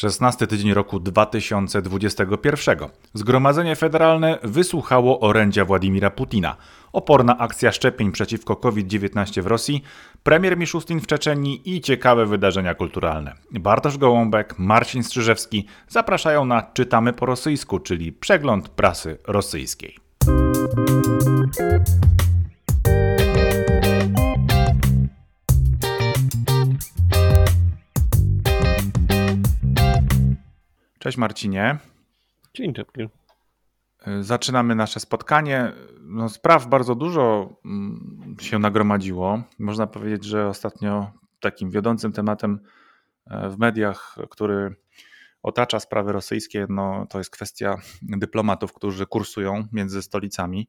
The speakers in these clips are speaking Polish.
16 tydzień roku 2021. Zgromadzenie Federalne wysłuchało orędzia Władimira Putina. Oporna akcja szczepień przeciwko COVID-19 w Rosji, premier Miszustin w Czeczenii i ciekawe wydarzenia kulturalne. Bartosz Gołąbek, Marcin Strzyżewski zapraszają na Czytamy po rosyjsku, czyli przegląd prasy rosyjskiej. Cześć Marcinie. Dzień dobry. Zaczynamy nasze spotkanie. No, spraw bardzo dużo mm, się nagromadziło. Można powiedzieć, że ostatnio takim wiodącym tematem e, w mediach, który otacza sprawy rosyjskie, no, to jest kwestia dyplomatów, którzy kursują między stolicami,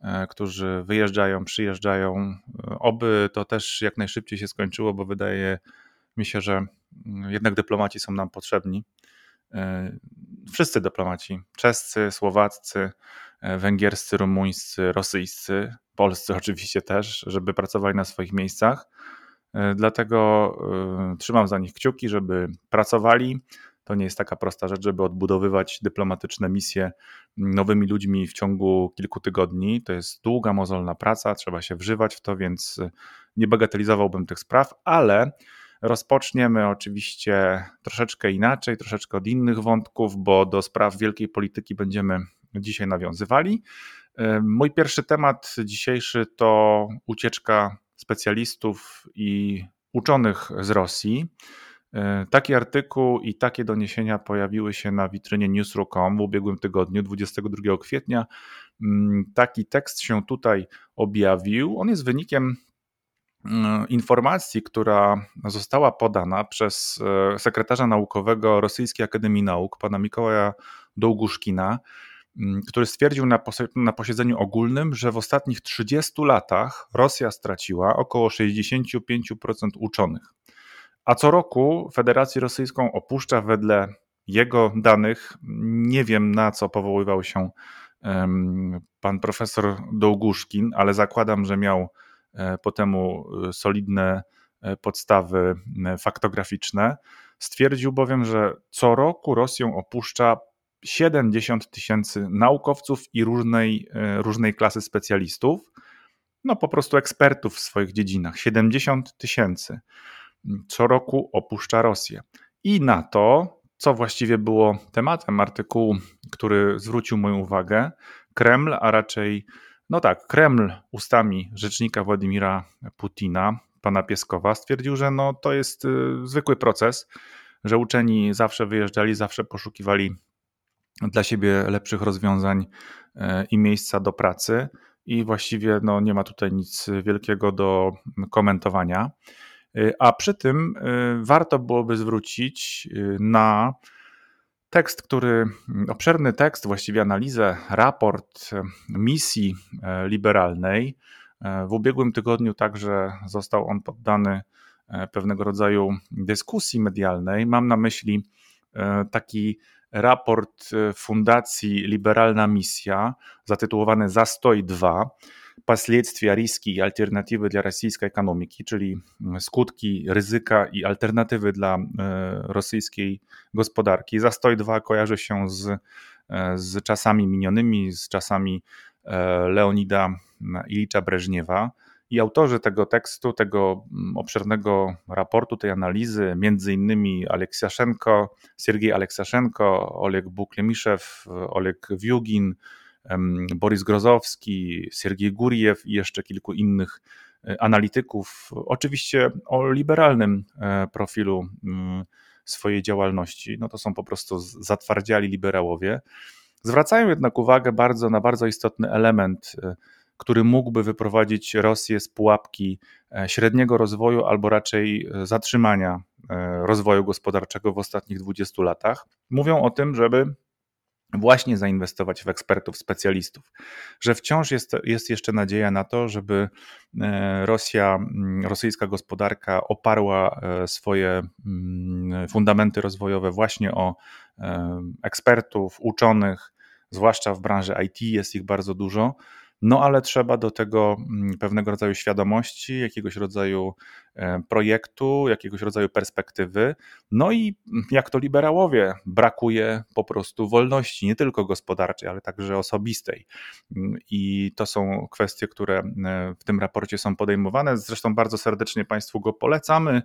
e, którzy wyjeżdżają, przyjeżdżają. Oby to też jak najszybciej się skończyło, bo wydaje mi się, że mm, jednak dyplomaci są nam potrzebni. E, wszyscy dyplomaci czescy, słowaccy, e, węgierscy, rumuńscy, rosyjscy, polscy oczywiście też, żeby pracowali na swoich miejscach. E, dlatego trzymam za nich kciuki, żeby pracowali. To nie jest taka prosta rzecz, żeby odbudowywać dyplomatyczne misje nowymi ludźmi w ciągu kilku tygodni. To jest długa, mozolna praca, trzeba się wżywać w to, więc nie bagatelizowałbym tych spraw, ale Rozpoczniemy oczywiście troszeczkę inaczej, troszeczkę od innych wątków, bo do spraw wielkiej polityki będziemy dzisiaj nawiązywali. Mój pierwszy temat dzisiejszy to ucieczka specjalistów i uczonych z Rosji. Taki artykuł i takie doniesienia pojawiły się na witrynie newsru.com w ubiegłym tygodniu, 22 kwietnia. Taki tekst się tutaj objawił. On jest wynikiem E, informacji, która została podana przez e, sekretarza naukowego Rosyjskiej Akademii Nauk, pana Mikołaja Dołguszkina, który stwierdził na, posiedzeniu ogólnym, że w ostatnich 30 latach Rosja straciła około 65% uczonych. A co roku Federację Rosyjską opuszcza wedle jego danych, nie wiem na co powoływał się pan profesor Dołguszkin, ale zakładam, że miał po temu e, solidne e, podstawy faktograficzne. Stwierdził bowiem, że co roku Rosją opuszcza 70 tysięcy naukowców i różnej, różnej klasy specjalistów, no po prostu ekspertów w swoich dziedzinach. 70 tysięcy co roku opuszcza Rosję. I na to, co właściwie było tematem artykułu, który zwrócił moją uwagę, Kreml, a raczej no tak, Kreml ustami rzecznika Władimira Putina, pana Pieskowa, stwierdził, że no to jest y, zwykły proces, że uczeni zawsze wyjeżdżali, zawsze poszukiwali dla siebie lepszych rozwiązań y, i miejsca do pracy i właściwie no, nie ma tutaj nic wielkiego do komentowania. Y, a przy tym warto byłoby zwrócić na Tekst, który, obszerny tekst, właściwie analizę, raport misji e, liberalnej. E, w ubiegłym tygodniu także został on poddany e, pewnego rodzaju dyskusji medialnej. Mam na myśli taki raport Fundacji Liberalna Misja, zatytułowany Zastoj 2, последствия, риски i alternatywy dla rosyjskiej ekonomiki, czyli skutki, ryzyka i alternatywy dla e, rosyjskiej gospodarki. Zastoj 2 kojarzy się z, e, z czasami minionymi, z czasami e, Leonida Ilicza Breżniewa. I autorzy tego tekstu, tego obszernego raportu, tej analizy, między innymi Aleksaszenko, Siergiej Aleksaszenko, Oleg Buklemiszew, Oleg Wiugin, Borys Grozowski, Siergiej Guriew i jeszcze kilku innych e, analityków, oczywiście o liberalnym e, profilu mm, swojej działalności. No to są po prostu zatwardziali liberałowie. Zwracają jednak uwagę bardzo na bardzo istotny element, e, który mógłby wyprowadzić Rosję z pułapki średniego rozwoju albo raczej zatrzymania rozwoju gospodarczego w ostatnich 20 latach. Mówią o tym, żeby właśnie zainwestować w ekspertów, specjalistów, że wciąż jest, jest jeszcze nadzieja na to, żeby e, Rosja, mm, rosyjska gospodarka oparła e, swoje mm, fundamenty rozwojowe właśnie o e, ekspertów, uczonych, zwłaszcza w branży IT jest ich bardzo dużo. No ale trzeba do tego mm, pewnego rodzaju świadomości, jakiegoś rodzaju e, projektu, jakiegoś rodzaju perspektywy. No i mm, jak to liberałowie, brakuje po prostu wolności, nie tylko gospodarczej, ale także osobistej. Mm, I to są kwestie, które e, w tym raporcie są podejmowane. Zresztą bardzo serdecznie Państwu go polecamy.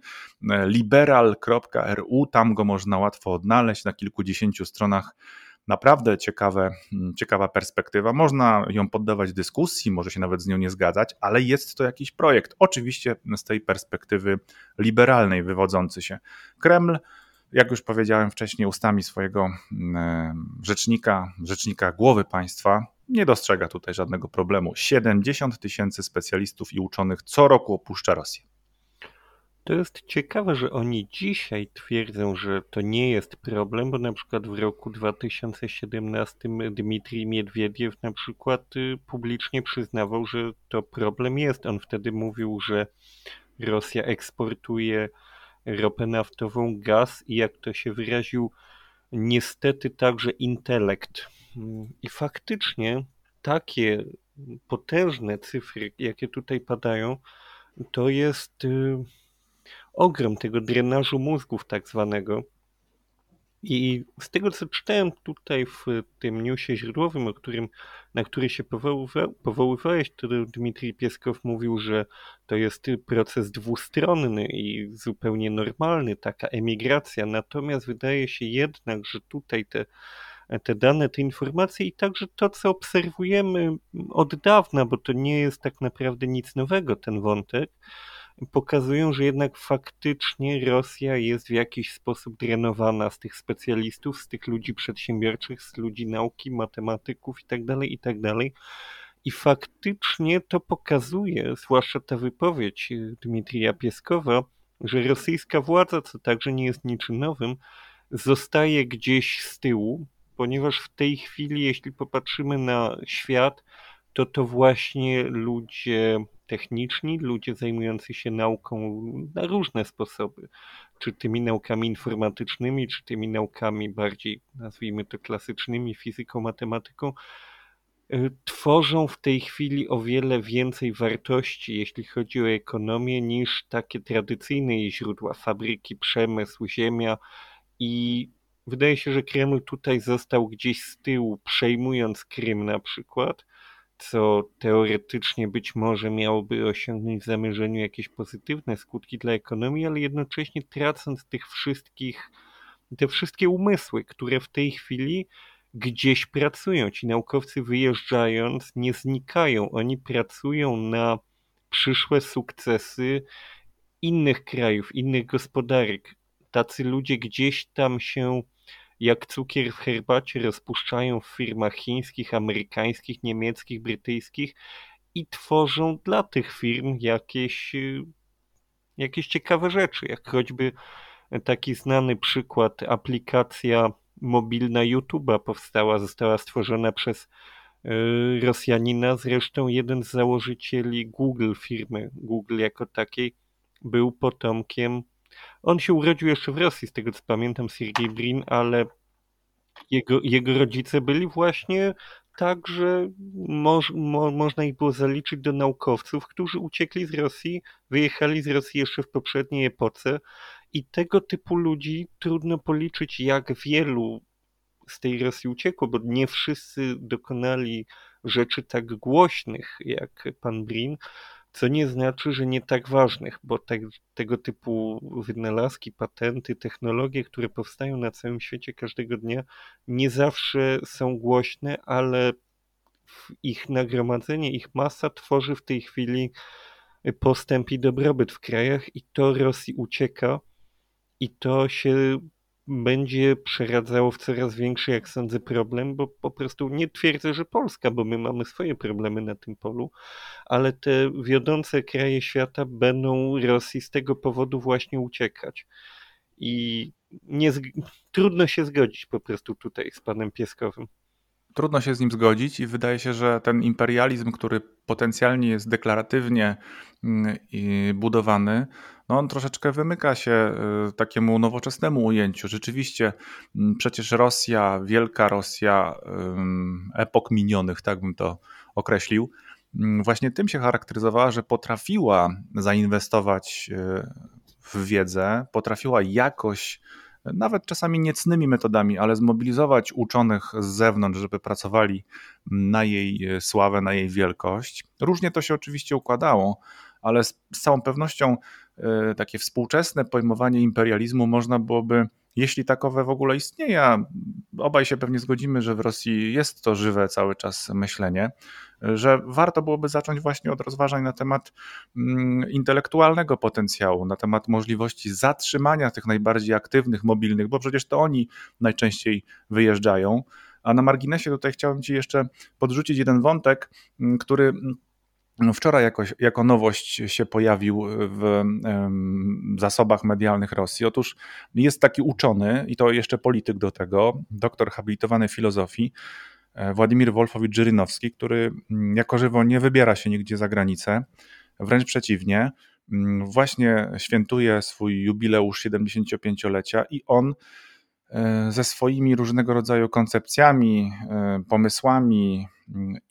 E, liberal.ru, tam go można łatwo odnaleźć na kilkudziesięciu stronach naprawdę ciekawe, mm, ciekawa perspektywa. Można ją poddawać dyskusji, może się nawet z nią nie zgadzać, ale jest to jakiś projekt. Oczywiście z tej perspektywy liberalnej wywodzący się. Kreml, jak już powiedziałem wcześniej, ustami swojego mm, rzecznika, rzecznika głowy państwa, nie dostrzega tutaj żadnego problemu. 70 tysięcy specjalistów i uczonych co roku opuszcza Rosję. To jest ciekawe, że oni dzisiaj twierdzą, że to nie jest problem, bo na przykład w roku 2017 Dmitrij Miedwiediew na przykład y, publicznie przyznawał, że to problem jest. On wtedy mówił, że Rosja eksportuje ropę naftową, gaz i jak to się wyraził, niestety także intelekt. I faktycznie takie potężne cyfry, jakie tutaj padają, to jest y, ogrom tego drenażu mózgów tak zwanego. I z tego, co czytałem tutaj w tym newsie źródłowym, o którym, na który się powoływa, powoływałeś, to Dmitrij Pieskow mówił, że to jest proces dwustronny i zupełnie normalny, taka emigracja. Natomiast wydaje się jednak, że tutaj te, te dane, te informacje i także to, co obserwujemy od dawna, bo to nie jest tak naprawdę nic nowego, ten wątek, pokazują, że jednak faktycznie Rosja jest w jakiś sposób drenowana z tych specjalistów, z tych ludzi przedsiębiorczych, z ludzi nauki, matematyków itd., tak itd. Tak I faktycznie to pokazuje, zwłaszcza ta wypowiedź Dmitrija Pieskowa, że rosyjska władza, co także nie jest niczym nowym, zostaje gdzieś z tyłu, ponieważ w tej chwili, jeśli popatrzymy na świat, to to właśnie ludzie techniczni, ludzie zajmujący się nauką na różne sposoby, czy tymi naukami informatycznymi, czy tymi naukami bardziej, nazwijmy to klasycznymi, fizyką, matematyką, e, tworzą w tej chwili o wiele więcej wartości, jeśli chodzi o ekonomię, niż takie tradycyjne jej źródła, fabryki, przemysł, ziemia. I wydaje się, że Kreml tutaj został gdzieś z tyłu, przejmując Krym na przykład, co teoretycznie być może miałoby osiągnąć w zamierzeniu jakieś pozytywne skutki dla ekonomii, ale jednocześnie tracąc tych wszystkich, te wszystkie umysły, które w tej chwili gdzieś pracują. Ci naukowcy wyjeżdżając nie znikają, oni pracują na przyszłe sukcesy innych krajów, innych gospodarek. Tacy ludzie gdzieś tam się jak cukier w herbacie rozpuszczają w firmach chińskich, amerykańskich, niemieckich, brytyjskich i tworzą dla tych firm jakieś, y, jakieś ciekawe rzeczy, jak choćby taki znany przykład, aplikacja mobilna YouTube'a powstała, została stworzona przez y, Rosjanina, zresztą jeden z założycieli Google, firmy Google jako takiej, był potomkiem on się urodził jeszcze w Rosji, z tego co pamiętam, Sergiej Brin, ale jego, jego rodzice byli właśnie tak, że moż, mo, można ich było zaliczyć do naukowców, którzy uciekli z Rosji, wyjechali z Rosji jeszcze w poprzedniej epoce. I tego typu ludzi trudno policzyć, jak wielu z tej Rosji uciekło, bo nie wszyscy dokonali rzeczy tak głośnych jak pan Brin, co nie znaczy, że nie tak ważnych, bo te, tego typu wynalazki, patenty, technologie, które powstają na całym świecie każdego dnia, nie zawsze są głośne, ale ich nagromadzenie, ich masa tworzy w tej chwili postęp i dobrobyt w krajach i to Rosji ucieka i to się będzie przeradzało w coraz większy, jak sądzę, problem, bo po prostu nie twierdzę, że Polska, bo my mamy swoje problemy na tym polu, ale te wiodące kraje świata będą Rosji z tego powodu właśnie uciekać. I nie, trudno się zgodzić po prostu tutaj z panem Pieskowym. Trudno się z nim zgodzić i wydaje się, że ten imperializm, który potencjalnie jest deklaratywnie mm, budowany, no on troszeczkę wymyka się y, takiemu nowoczesnemu ujęciu. Rzeczywiście, mm, przecież Rosja, wielka Rosja epok minionych, tak bym to określił, mm, właśnie tym się charakteryzowała, że potrafiła zainwestować w wiedzę, potrafiła jakoś nawet czasami niecnymi metodami, ale zmobilizować uczonych z zewnątrz, żeby pracowali na jej sławę, na jej wielkość. Różnie to się oczywiście układało, ale z, z całą pewnością y, takie współczesne pojmowanie imperializmu można byłoby jeśli takowe w ogóle istnieje, a obaj się pewnie zgodzimy, że w Rosji jest to żywe cały czas myślenie, że warto byłoby zacząć właśnie od rozważań na temat mm, intelektualnego potencjału, na temat możliwości zatrzymania tych najbardziej aktywnych, mobilnych, bo przecież to oni najczęściej wyjeżdżają. A na marginesie tutaj chciałem Ci jeszcze podrzucić jeden wątek, mm, który wczoraj jakoś, jako nowość się pojawił w zasobach medialnych Rosji. Otóż jest taki uczony, i to jeszcze polityk do tego, doktor habilitowany filozofii, e, Władimir Wolfowicz Żyrynowski, który mm, jako żywo nie wybiera się nigdzie za granicę, wręcz przeciwnie, mm, właśnie świętuje swój jubileusz 75-lecia i on ze swoimi różnego rodzaju koncepcjami, e, pomysłami,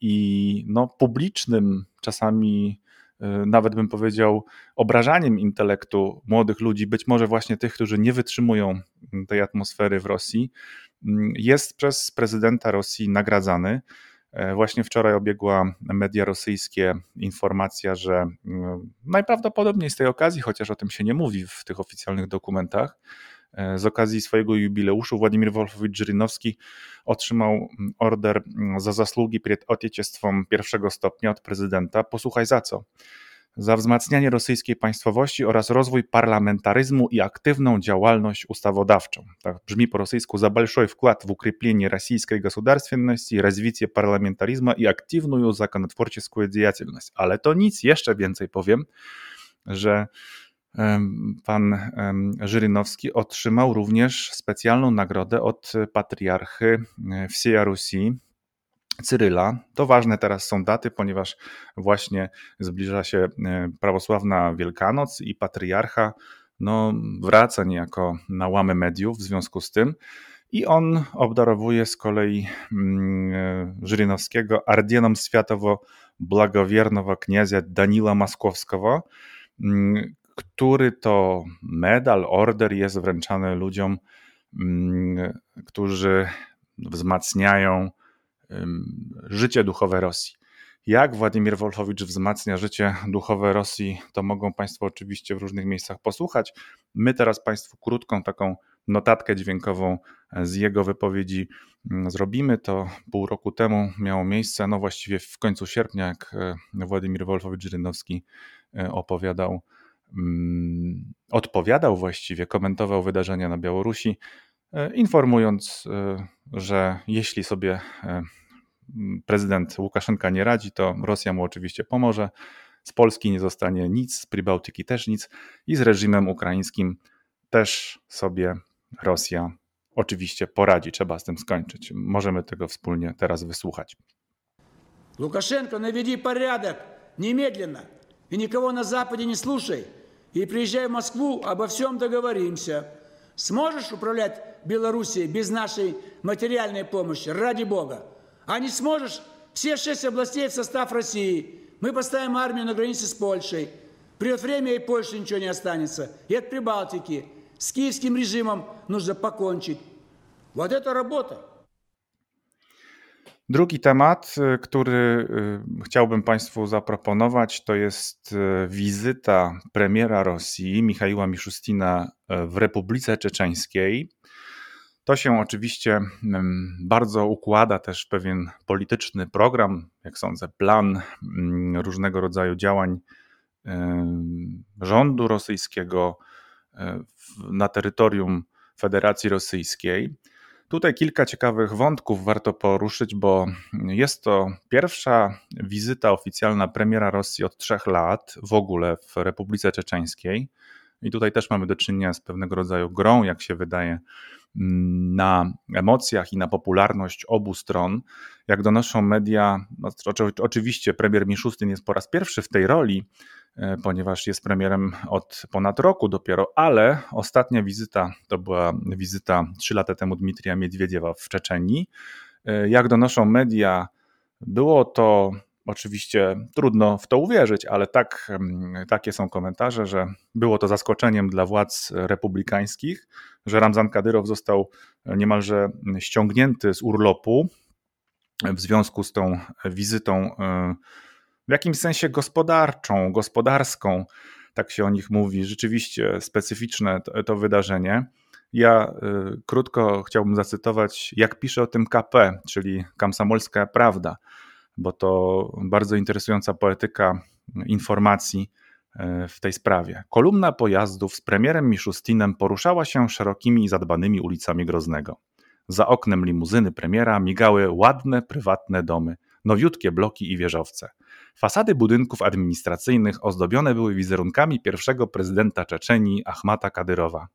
i no, publicznym, czasami y, nawet bym powiedział, obrażaniem intelektu młodych ludzi, być może właśnie tych, którzy nie wytrzymują tej atmosfery w Rosji, mm, jest przez prezydenta Rosji nagradzany. E, właśnie wczoraj obiegła media rosyjskie informacja, że mm, najprawdopodobniej z tej okazji, chociaż o tym się nie mówi w tych oficjalnych dokumentach, E, z okazji swojego jubileuszu Władimir Wolfowicz-Żyrynowski otrzymał mm, order mm, za zasługi przed Отечеством pierwszego stopnia od prezydenta. Posłuchaj za co? Za wzmacnianie rosyjskiej państwowości oraz rozwój parlamentaryzmu i aktywną działalność ustawodawczą. Tak brzmi po rosyjsku za большой wkład w укрепление российской государственности, развитие парламентаризма и активную законотворческую деятельность. Ale to nic, jeszcze więcej powiem, że pan Żyrynowski otrzymał również specjalną nagrodę od patriarchy e, wsieja Rusi, Cyryla. To ważne teraz są daty, ponieważ właśnie zbliża się e, prawosławna Wielkanoc i patriarcha no, wraca niejako na łamy mediów w związku z tym. I on obdarowuje z kolei mm, e, Żyrynowskiego ardieną światowo-blagowiernego kniazia Danila Maskowskiego, mm, który to medal, order jest wręczany ludziom, mm, którzy wzmacniają życie duchowe Rosji. Jak Władimir Wolfowicz wzmacnia życie duchowe Rosji, to mogą Państwo oczywiście w różnych miejscach posłuchać. My teraz Państwu krótką taką notatkę dźwiękową z jego wypowiedzi mm, zrobimy. To pół roku temu miało miejsce, no właściwie w końcu sierpnia, jak e, Władimir Wolfowicz-Żyrynowski e, opowiadał odpowiadał właściwie, komentował wydarzenia na Białorusi, e, informując, e, że jeśli sobie e, prezydent Łukaszenka nie radzi, to Rosja mu oczywiście pomoże. Z Polski nie zostanie nic, z Pribałtyki też nic i z reżimem ukraińskim też sobie Rosja oczywiście poradzi. Trzeba z tym skończyć. Możemy tego wspólnie teraz wysłuchać. Łukaszenko, наведи порядок немедленно и никого на Западе не слушай И приезжай в Москву, обо всем договоримся. Сможешь управлять Белоруссией без нашей материальной помощи? Ради Бога. А не сможешь? Все шесть областей в состав России. Мы поставим армию на границе с Польшей. Придет время, и Польше ничего не останется. И от Прибалтики. С киевским режимом нужно покончить. Вот это работа. Drugi temat, y, który y, chciałbym Państwu zaproponować, to jest y, wizyta premiera Rosji Michaiła Miszustina w Republice Czeczeńskiej. To się oczywiście mm, bardzo układa też pewien polityczny program, jak sądzę, plan mm, różnego rodzaju działań rządu rosyjskiego na terytorium Federacji Rosyjskiej. Tutaj kilka ciekawych wątków warto poruszyć, bo jest to pierwsza wizyta oficjalna premiera Rosji od trzech lat w ogóle w Republice Czeczeńskiej. I tutaj też mamy do czynienia z pewnego rodzaju grą, jak się wydaje, na emocjach i na popularność obu stron. Jak donoszą media, no, oczywiście premier Miszustyn jest po raz pierwszy w tej roli, ponieważ jest premierem od ponad roku dopiero, ale ostatnia wizyta to była wizyta trzy lata temu Dmitrija Miedwiediewa w Czeczenii. E, jak donoszą media, było to Oczywiście trudno w to uwierzyć, ale tak, mm, takie są komentarze, że było to zaskoczeniem dla władz republikańskich, że Ramzan Kadyrow został niemalże ściągnięty z urlopu w związku z tą wizytą w jakimś sensie gospodarczą, gospodarską, tak się o nich mówi, rzeczywiście specyficzne to, to wydarzenie. Ja y, krótko chciałbym zacytować, jak pisze o tym KP, czyli Kamsamolska Prawda, bo to bardzo interesująca poetyka informacji y, w tej sprawie. Kolumna pojazdów z premierem Miszustinem poruszała się szerokimi i zadbanymi ulicami Groznego. Za oknem limuzyny premiera migały ładne, prywatne domy, nowiutkie bloki i wieżowce. Fasady budynków administracyjnych ozdobione były wizerunkami pierwszego prezydenta Czeczenii Ahmata Kadyrowa,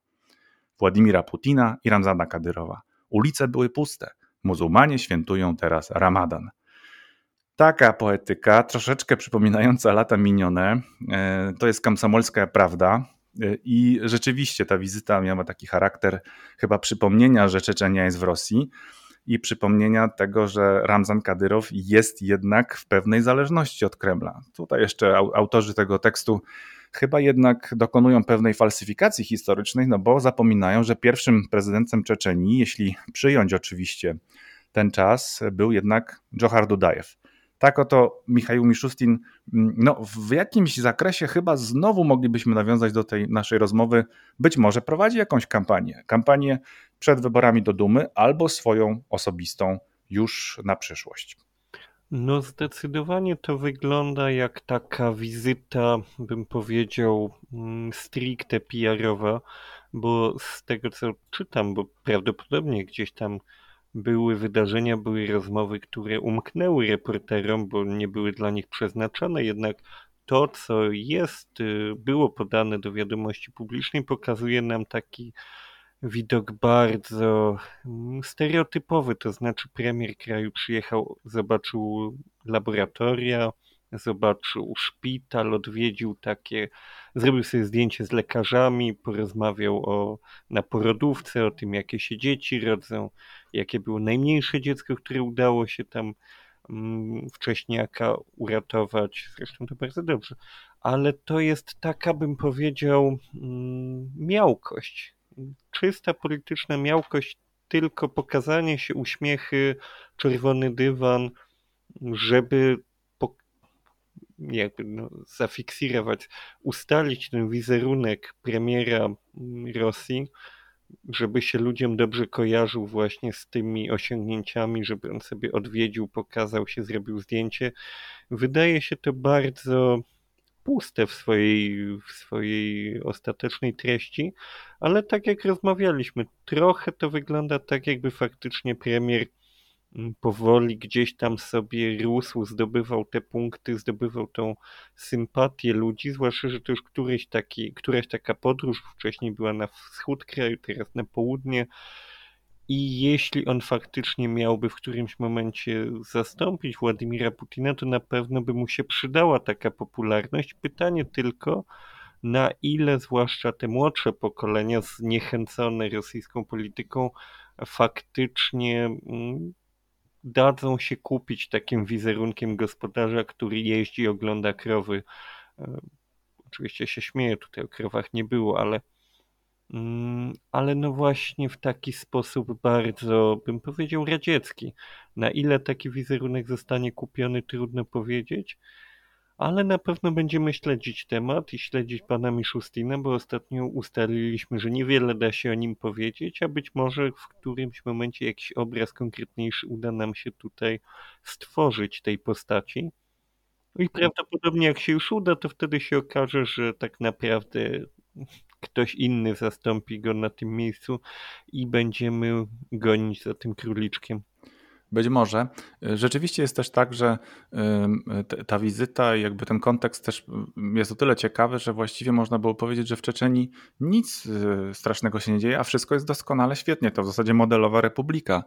Władimira Putina i Ramzana Kadyrowa. Ulice były puste. Muzułmanie świętują teraz Ramadan. Taka poetyka, troszeczkę przypominająca lata minione, e, to jest kamsomolska prawda. E, I rzeczywiście ta wizyta miała taki charakter chyba przypomnienia, że Czeczenia jest w Rosji i przypomnienia tego, że Ramzan Kadyrow jest jednak w pewnej zależności od Kremla. Tutaj jeszcze autorzy tego tekstu chyba jednak dokonują pewnej falsyfikacji historycznej, no bo zapominają, że pierwszym prezydentem Czeczenii, jeśli przyjąć oczywiście ten czas, był jednak Dżohar Dudajew. Tak oto Michał Miszustin, mm, no w jakimś zakresie chyba znowu moglibyśmy nawiązać do tej naszej rozmowy, być może prowadzi jakąś kampanię, kampanię przed wyborami do Dumy albo swoją osobistą już na przyszłość. No zdecydowanie to wygląda jak taka wizyta, bym powiedział, mm, stricte PR-owa, bo z tego co czytam, bo prawdopodobnie gdzieś tam były wydarzenia, były rozmowy, które umknęły reporterom, bo nie były dla nich przeznaczone, jednak to, co jest, y, było podane do wiadomości publicznej, pokazuje nam taki widok bardzo mm, stereotypowy, to znaczy premier kraju przyjechał, zobaczył laboratoria, zobaczył szpital, odwiedził takie, zrobił sobie zdjęcie z lekarzami, porozmawiał o, na porodówce, o tym, jakie się dzieci rodzą, jakie było najmniejsze dziecko, które udało się tam mm, wcześniaka uratować. Zresztą to bardzo dobrze. Ale to jest taka, bym powiedział, mm, miałkość. Czysta polityczna miałkość, tylko pokazanie się, uśmiechy, czerwony dywan, żeby jakby no, ustalić ten wizerunek premiera Rosji, żeby się ludziom dobrze kojarzył właśnie z tymi osiągnięciami, żeby on sobie odwiedził, pokazał się, zrobił zdjęcie. Wydaje się to bardzo puste w swojej, w swojej ostatecznej treści, ale tak jak rozmawialiśmy, trochę to wygląda tak, jakby faktycznie premier powoli gdzieś tam sobie rósł, zdobywał te punkty, zdobywał tą sympatię ludzi, zwłaszcza, że to już któryś taki, któraś taka podróż wcześniej była na wschód kraju, teraz na południe. I jeśli on faktycznie miałby w którymś momencie zastąpić Władimira Putina, to na pewno by mu się przydała taka popularność. Pytanie tylko, na ile zwłaszcza te młodsze pokolenia zniechęcone rosyjską polityką faktycznie mm, dadzą się kupić takim wizerunkiem gospodarza, który jeździ i ogląda krowy. E, oczywiście się śmieję, tutaj o krowach nie było, ale mm, ale no właśnie w taki sposób bardzo, bym powiedział, radziecki. Na ile taki wizerunek zostanie kupiony, trudno powiedzieć ale na pewno będziemy śledzić temat i śledzić pana Miszustina, bo ostatnio ustaliliśmy, że niewiele da się o nim powiedzieć, a być może w którymś momencie jakiś obraz konkretniejszy uda nam się tutaj stworzyć tej postaci. I prawdopodobnie jak się już uda, to wtedy się okaże, że tak naprawdę ktoś inny zastąpi go na tym miejscu i będziemy gonić za tym króliczkiem. Być może. Rzeczywiście jest też tak, że ta wizyta i jakby ten kontekst też jest o tyle ciekawy, że właściwie można było powiedzieć, że w Czeczeni nic y, strasznego się nie dzieje, a wszystko jest doskonale świetnie. To w zasadzie modelowa republika.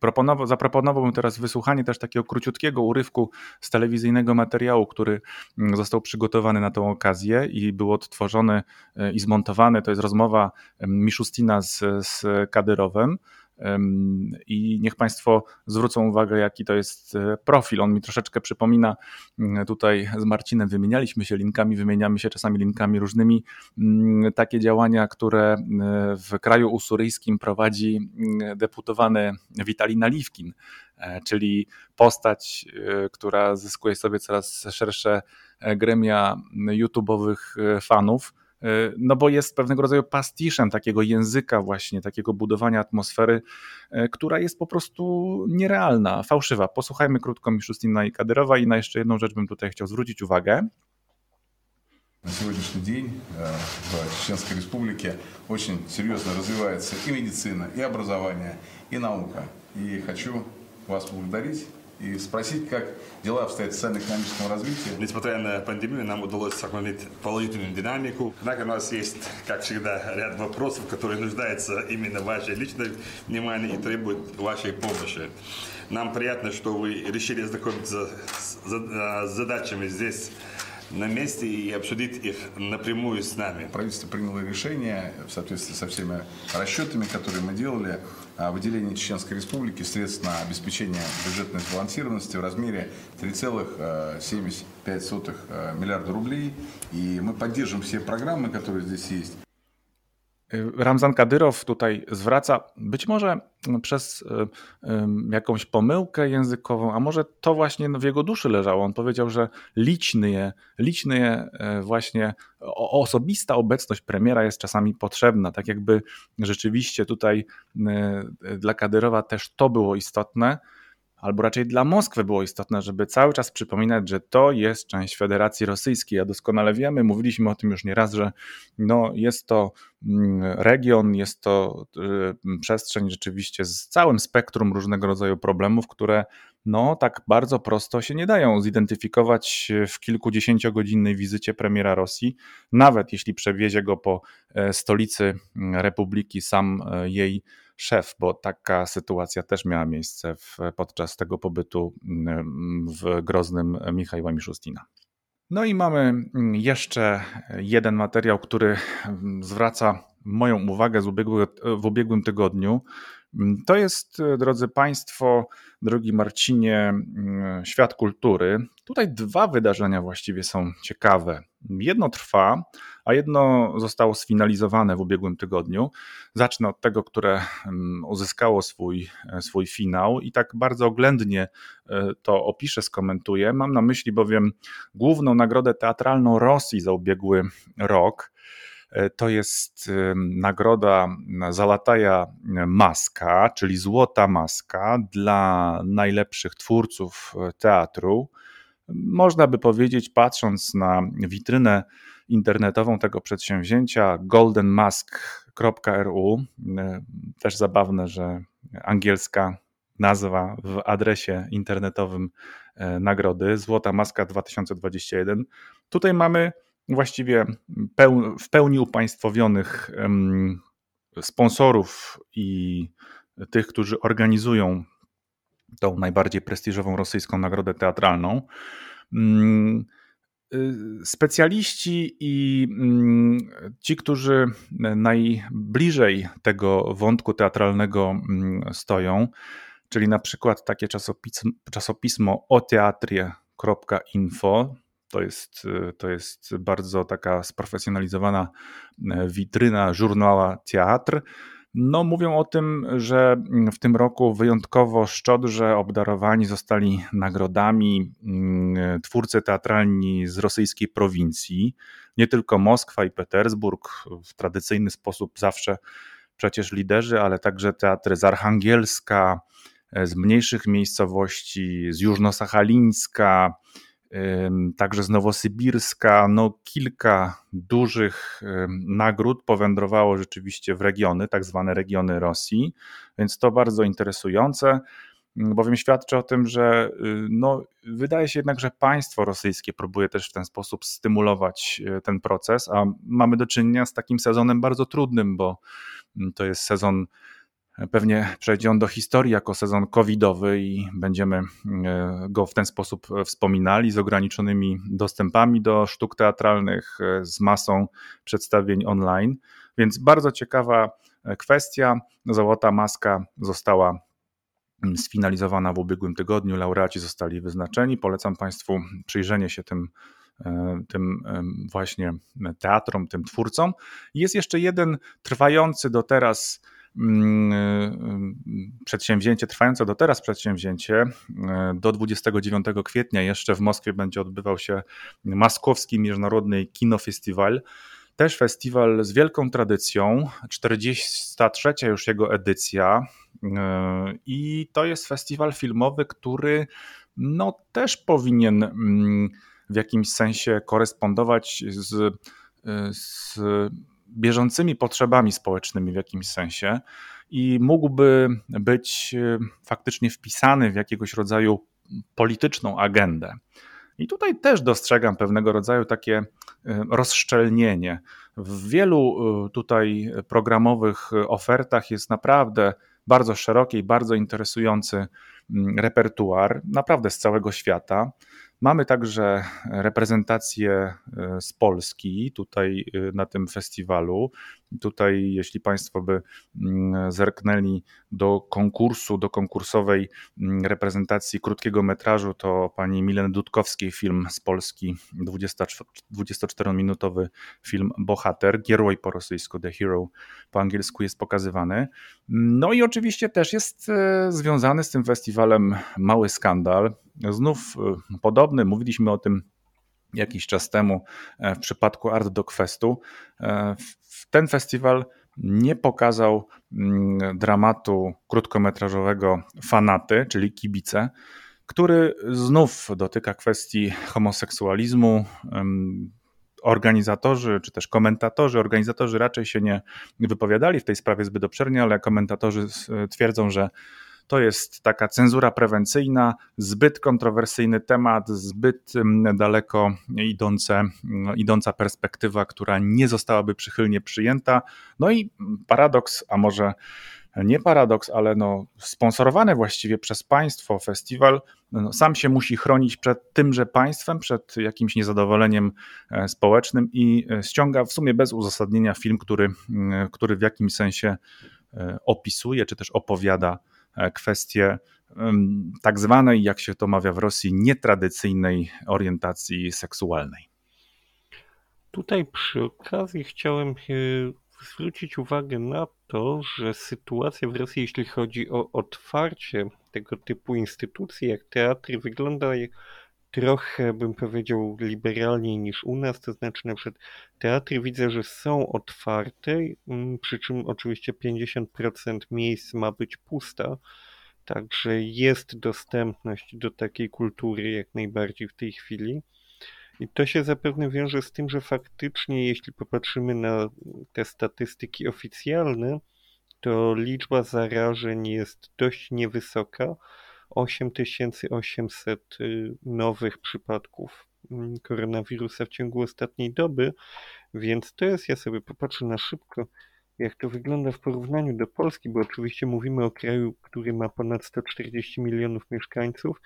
Proponował, zaproponowałbym teraz wysłuchanie też takiego króciutkiego urywku z telewizyjnego materiału, który został przygotowany na tą okazję i był odtworzony y, i zmontowany. To jest rozmowa Miszustina z, z Kadyrowem. I niech Państwo zwrócą uwagę, jaki to jest profil. On mi troszeczkę przypomina, tutaj z Marcinem wymienialiśmy się linkami, wymieniamy się czasami linkami różnymi, takie działania, które w kraju usuryjskim prowadzi deputowany Witalij Naliwkin, czyli postać, która zyskuje sobie coraz szersze gremia YouTube'owych fanów E, no bo jest pewnego rodzaju pastiszem takiego języka właśnie, takiego budowania atmosfery, e, która jest po prostu nierealna, fałszywa. Posłuchajmy krótko Miszustina i Kadyrowa i na jeszcze jedną rzecz bym tutaj chciał zwrócić uwagę. На сегодняшний день в Чеченской Республике очень серьезно развивается и медицина, и образование, и наука. И хочу вас поблагодарить и спросить, как дела обстоят в социально-экономическом развитии. Несмотря на пандемию, нам удалось сохранить положительную динамику. Однако у нас есть, как всегда, ряд вопросов, которые нуждаются именно в вашей личной внимании и требуют вашей помощи. Нам приятно, что вы решили знакомиться с задачами здесь на месте и обсудить их напрямую с нами. Правительство приняло решение в соответствии со всеми расчетами, которые мы делали, о выделении Чеченской Республики средств на обеспечение бюджетной сбалансированности в размере 3,75 э, миллиарда рублей. И мы поддержим все программы, которые здесь есть. Ramzan Kadyrow tutaj zwraca, być może przez jakąś pomyłkę językową, a może to właśnie w jego duszy leżało. On powiedział, że liczny liczny je właśnie osobista obecność premiera jest czasami potrzebna, tak jakby rzeczywiście tutaj dla Kadyrowa też to było istotne albo raczej dla Moskwy było istotne, żeby cały czas przypominać, że to jest część Federacji Rosyjskiej. A doskonale wiemy, mówiliśmy o tym już nieraz, że no, jest to mm, region, jest to y, przestrzeń rzeczywiście z całym spektrum różnego rodzaju problemów, które no tak bardzo prosto się nie dają zidentyfikować w kilkudziesięciogodzinnej wizycie premiera Rosji, nawet jeśli przewiezie go po e, stolicy republiki sam e, jej szef, bo taka sytuacja też miała miejsce w, podczas tego pobytu mm, w Groznym Michała Miszustina. No i mamy mm, jeszcze jeden materiał, który mm, zwraca moją uwagę z ubiegłego, w ubiegłym tygodniu. To jest, drodzy Państwo, drogi Marcinie, świat kultury. Tutaj dwa wydarzenia właściwie są ciekawe. Jedno trwa, a jedno zostało sfinalizowane w ubiegłym tygodniu. Zacznę od tego, które mm, uzyskało swój, swój finał i tak bardzo oględnie e, to opiszę, skomentuję. Mam na myśli bowiem główną nagrodę teatralną Rosji za ubiegły rok. E, to jest e, nagroda Zalataja Maska, czyli Złota Maska dla najlepszych twórców teatru. Można by powiedzieć, patrząc na witrynę internetową tego przedsięwzięcia goldenmask.ru, e, też zabawne, że angielska nazwa w adresie internetowym e, nagrody Złota Maska 2021. Tutaj mamy właściwie w pełni upaństwowionych sponsorów i tych, którzy organizują tą najbardziej prestiżową rosyjską nagrodę teatralną. Mm, y, specjaliści i mm, ci, którzy najbliżej tego wątku teatralnego mm, stoją, czyli na przykład takie czasopismo, czasopismo oteatrie.info, to jest, to jest bardzo taka sprofesjonalizowana e, witryna żurnala Teatr, no, mówią o tym, że w tym roku wyjątkowo szczodrze obdarowani zostali nagrodami mm, twórcy teatralni z rosyjskiej prowincji. Nie tylko Moskwa i Petersburg w tradycyjny sposób zawsze przecież liderzy, ale także teatry z Archangielska, z mniejszych miejscowości, z Jużno-Sachalińska, także z Nowosybirska. No, kilka dużych nagród powędrowało rzeczywiście w regiony, tak zwane regiony Rosji, więc to bardzo interesujące, bowiem świadczy o tym, że y, no, wydaje się jednak, że państwo rosyjskie próbuje też w ten sposób stymulować y, ten proces, a mamy do czynienia z takim sezonem bardzo trudnym, bo to jest sezon Pewnie przejdzie on do historii jako sezon covidowy i będziemy e, go w ten sposób wspominali z ograniczonymi dostępami do sztuk teatralnych, e, z masą przedstawień online. Więc bardzo ciekawa kwestia. Złota Maska została mm, sfinalizowana w ubiegłym tygodniu. Laureaci zostali wyznaczeni. Polecam Państwu przyjrzenie się tym, tym właśnie teatrom, tym twórcom. Jest jeszcze jeden trwający do teraz przedsięwzięcie, trwające do teraz przedsięwzięcie. Y, do 29 kwietnia jeszcze w Moskwie będzie odbywał się Maskowski Międzynarodny Kinofestiwal. Też festiwal z wielką tradycją, 43 już jego edycja. I to jest festiwal filmowy, który no, też powinien mm, w jakimś sensie korespondować z, z bieżącymi potrzebami społecznymi w jakimś sensie i mógłby być e, faktycznie wpisany w jakiegoś rodzaju polityczną agendę. I tutaj też dostrzegam pewnego rodzaju takie e, rozszczelnienie. W wielu e, tutaj programowych ofertach jest naprawdę bardzo szeroki i bardzo interesujący mm, repertuar, naprawdę z całego świata. Mamy także reprezentację e, z Polski tutaj e, na tym festiwalu. Tutaj, jeśli Państwo by mm, zerknęli do konkursu, do konkursowej mm, reprezentacji krótkiego metrażu, to pani Mileny Dudkowskiej film z Polski, 24-minutowy film Bohater, Gieroj po rosyjsku, The Hero po angielsku jest pokazywany. No i oczywiście też jest e, związany z tym festiwalem mały skandal. Znów podobny, mówiliśmy o tym jakiś czas temu w przypadku Art Dog Festu. Ten festiwal nie pokazał mm, dramatu krótkometrażowego Fanaty, czyli Kibice, który znów dotyka kwestii homoseksualizmu. Organizatorzy, czy też komentatorzy, organizatorzy raczej się nie wypowiadali w tej sprawie zbyt obszernie, ale komentatorzy twierdzą, że to jest taka cenzura prewencyjna, zbyt kontrowersyjny temat, zbyt mm, daleko idące, mm, idąca perspektywa, która nie zostałaby przychylnie przyjęta. No i paradoks, a może nie paradoks, ale no, sponsorowany właściwie przez państwo festiwal no, sam się musi chronić przed tymże państwem, przed jakimś niezadowoleniem e, społecznym i e, ściąga w sumie bez uzasadnienia film, który, mm, który w jakimś sensie e, opisuje czy też opowiada E, kwestie tak zwanej, jak się to mawia w Rosji, nietradycyjnej orientacji seksualnej. Tutaj przy okazji chciałem zwrócić uwagę na to, że sytuacja w Rosji, jeśli chodzi o otwarcie tego typu instytucji jak teatry, wygląda trochę, bym powiedział, liberalniej niż u nas. To znaczy, na przykład teatry widzę, że są otwarte, mm, przy czym oczywiście 50% miejsc ma być pusta. Także jest dostępność do takiej kultury jak najbardziej w tej chwili. I to się zapewne wiąże z tym, że faktycznie, jeśli popatrzymy na te statystyki oficjalne, to liczba zarażeń jest dość niewysoka 8800 y, nowych przypadków mm, koronawirusa w ciągu ostatniej doby, więc to jest, ja sobie popatrzę na szybko, jak to wygląda w porównaniu do Polski, bo oczywiście mówimy o kraju, który ma ponad 140 milionów mieszkańców.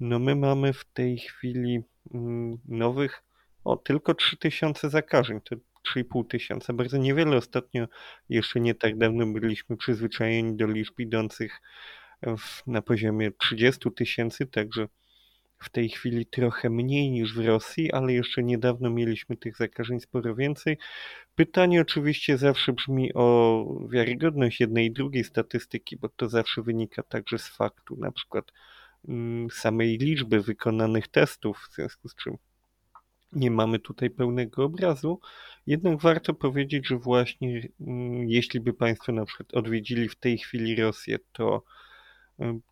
No my mamy w tej chwili mm, nowych, o tylko 3000 zakażeń, to 3,5 tysiąca, bardzo niewiele. Ostatnio, jeszcze nie tak dawno byliśmy przyzwyczajeni do liczb idących w, na poziomie 30 tysięcy, także w tej chwili trochę mniej niż w Rosji, ale jeszcze niedawno mieliśmy tych zakażeń sporo więcej. Pytanie oczywiście zawsze brzmi o wiarygodność jednej i drugiej statystyki, bo to zawsze wynika także z faktu na przykład mm, samej liczby wykonanych testów, w związku z czym nie mamy tutaj pełnego obrazu. Jednak warto powiedzieć, że właśnie mm, jeśli by Państwo na przykład odwiedzili w tej chwili Rosję, to